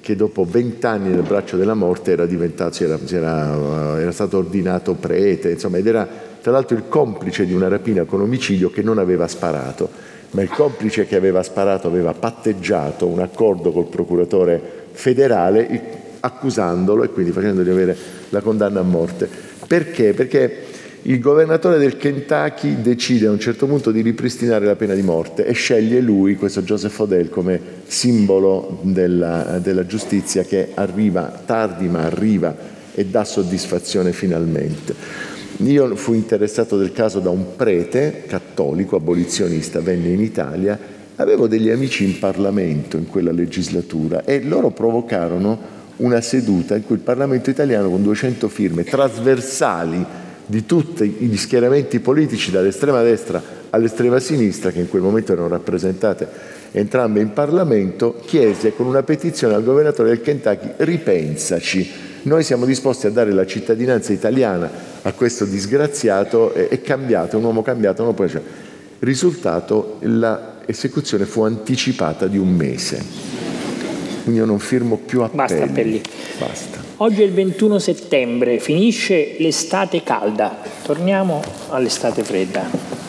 che dopo vent'anni nel braccio della morte era, diventato, era, era, era stato ordinato prete, insomma, ed era tra l'altro il complice di una rapina con omicidio che non aveva sparato, ma il complice che aveva sparato aveva patteggiato un accordo col procuratore federale accusandolo e quindi facendogli avere la condanna a morte. Perché? Perché il governatore del Kentucky decide a un certo punto di ripristinare la pena di morte e sceglie lui, questo Joseph Odell, come simbolo della, della giustizia che arriva tardi ma arriva e dà soddisfazione finalmente. Io fui interessato del caso da un prete cattolico, abolizionista, venne in Italia, avevo degli amici in Parlamento in quella legislatura e loro provocarono una seduta in cui il Parlamento italiano con 200 firme trasversali di tutti gli schieramenti politici dall'estrema destra all'estrema sinistra, che in quel momento erano rappresentate entrambe in Parlamento, chiese con una petizione al governatore del Kentucky ripensaci, noi siamo disposti a dare la cittadinanza italiana a questo disgraziato e cambiato, un uomo cambiato, non può essere. Risultato, l'esecuzione fu anticipata di un mese. Quindi io non firmo più appelli. Basta appelli. Basta. Oggi è il 21 settembre, finisce l'estate calda, torniamo all'estate fredda.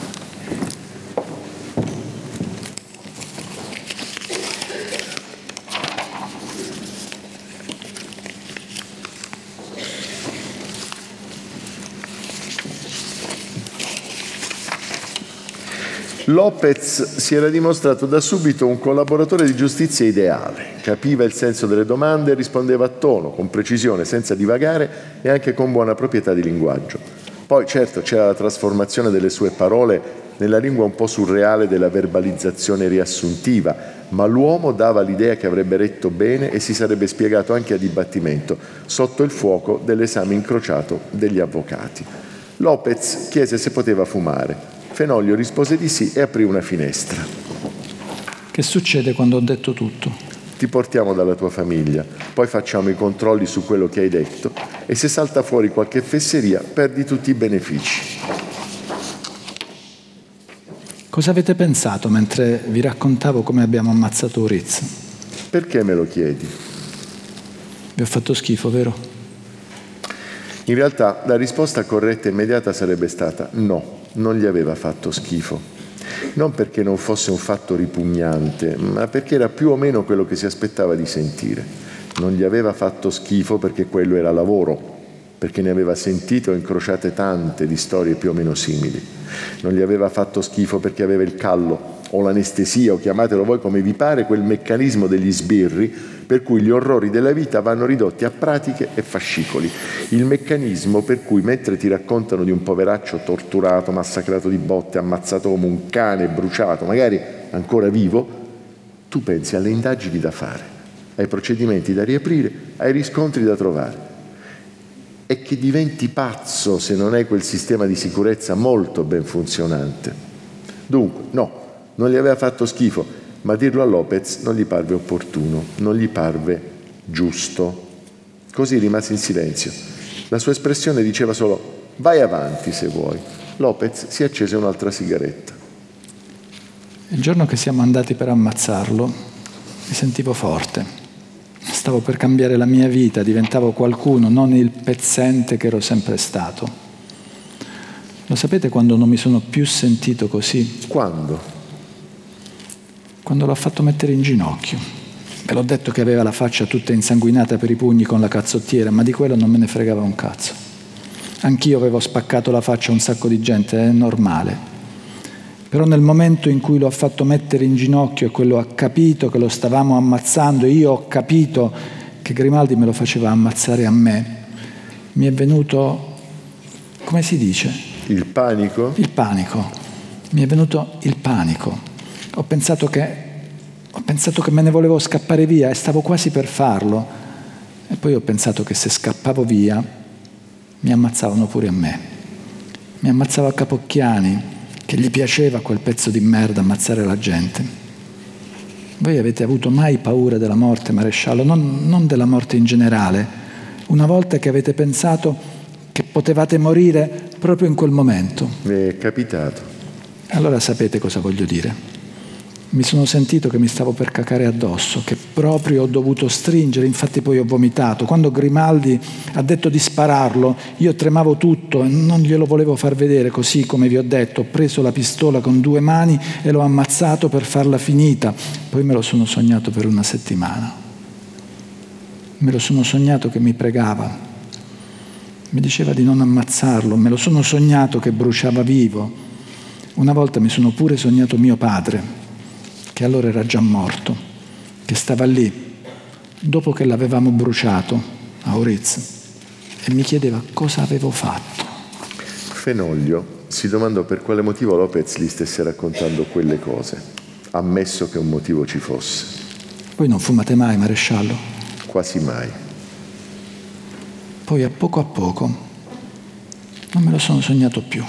Lopez si era dimostrato da subito un collaboratore di giustizia ideale, capiva il senso delle domande e rispondeva a tono, con precisione, senza divagare e anche con buona proprietà di linguaggio. Poi certo c'era la trasformazione delle sue parole nella lingua un po' surreale della verbalizzazione riassuntiva, ma l'uomo dava l'idea che avrebbe retto bene e si sarebbe spiegato anche a dibattimento, sotto il fuoco dell'esame incrociato degli avvocati. Lopez chiese se poteva fumare. Fenoglio rispose di sì e aprì una finestra. Che succede quando ho detto tutto? Ti portiamo dalla tua famiglia, poi facciamo i controlli su quello che hai detto e se salta fuori qualche fesseria perdi tutti i benefici. Cosa avete pensato mentre vi raccontavo come abbiamo ammazzato Uriz? Perché me lo chiedi? Vi ho fatto schifo, vero? In realtà la risposta corretta e immediata sarebbe stata no non gli aveva fatto schifo. Non perché non fosse un fatto ripugnante, ma perché era più o meno quello che si aspettava di sentire. Non gli aveva fatto schifo perché quello era lavoro, perché ne aveva sentite o incrociate tante di storie più o meno simili. Non gli aveva fatto schifo perché aveva il callo o l'anestesia o chiamatelo voi come vi pare, quel meccanismo degli sbirri per cui gli orrori della vita vanno ridotti a pratiche e fascicoli. Il meccanismo per cui mentre ti raccontano di un poveraccio torturato, massacrato di botte, ammazzato come un cane, bruciato, magari ancora vivo, tu pensi alle indagini da fare, ai procedimenti da riaprire, ai riscontri da trovare. E che diventi pazzo se non hai quel sistema di sicurezza molto ben funzionante. Dunque, no, non gli aveva fatto schifo, ma dirlo a Lopez non gli parve opportuno, non gli parve giusto. Così rimase in silenzio. La sua espressione diceva solo vai avanti se vuoi. Lopez si accese un'altra sigaretta. Il giorno che siamo andati per ammazzarlo, mi sentivo forte. Stavo per cambiare la mia vita, diventavo qualcuno, non il pezzente che ero sempre stato. Lo sapete quando non mi sono più sentito così? Quando? Quando l'ho fatto mettere in ginocchio. Ve l'ho detto che aveva la faccia tutta insanguinata per i pugni con la cazzottiera, ma di quello non me ne fregava un cazzo. Anch'io avevo spaccato la faccia a un sacco di gente, è normale. Però nel momento in cui lo ha fatto mettere in ginocchio e quello ha capito che lo stavamo ammazzando e io ho capito che Grimaldi me lo faceva ammazzare a me, mi è venuto, come si dice? Il panico? Il panico. Mi è venuto il panico. Ho pensato che, ho pensato che me ne volevo scappare via e stavo quasi per farlo. E poi ho pensato che se scappavo via mi ammazzavano pure a me. Mi ammazzava Capocchiani, che gli piaceva quel pezzo di merda ammazzare la gente. Voi avete avuto mai paura della morte, maresciallo? Non, non della morte in generale. Una volta che avete pensato che potevate morire proprio in quel momento. Mi è capitato. Allora sapete cosa voglio dire. Mi sono sentito che mi stavo per cacare addosso, che proprio ho dovuto stringere, infatti poi ho vomitato. Quando Grimaldi ha detto di spararlo, io tremavo tutto e non glielo volevo far vedere, così come vi ho detto, ho preso la pistola con due mani e l'ho ammazzato per farla finita. Poi me lo sono sognato per una settimana. Me lo sono sognato che mi pregava. Mi diceva di non ammazzarlo, me lo sono sognato che bruciava vivo. Una volta mi sono pure sognato mio padre, che allora era già morto, che stava lì, dopo che l'avevamo bruciato a Oriz, e mi chiedeva cosa avevo fatto. Fenoglio si domandò per quale motivo Lopez gli stesse raccontando quelle cose, ammesso che un motivo ci fosse. Voi non fumate mai, maresciallo? Quasi mai. Poi a poco a poco non me lo sono sognato più.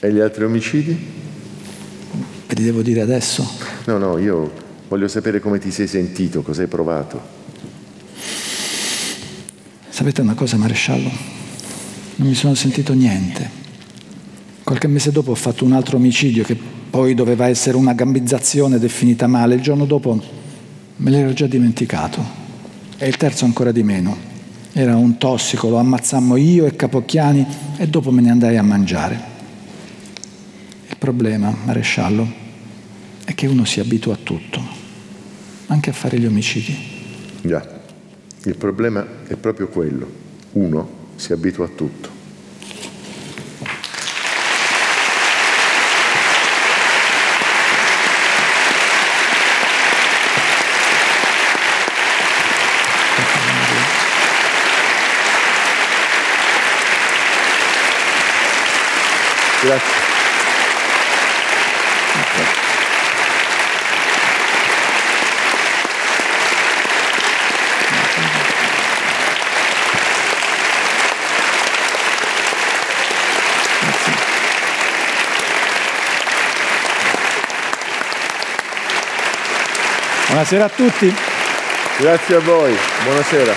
E gli altri omicidi? Li devo dire adesso? No, no, io voglio sapere come ti sei sentito, cosa hai provato. Sapete una cosa, maresciallo? Non mi sono sentito niente. Qualche mese dopo ho fatto un altro omicidio che poi doveva essere una gambizzazione ed è finita male. Il giorno dopo me l'ero già dimenticato. E il terzo ancora di meno. Era un tossico, lo ammazzammo io e Capocchiani e dopo me ne andai a mangiare problema, maresciallo, è che uno si abitua a tutto, anche a fare gli omicidi. Già, il problema è proprio quello. Uno si abitua a tutto. Grazie. Buonasera a tutti. Grazie a voi, buonasera.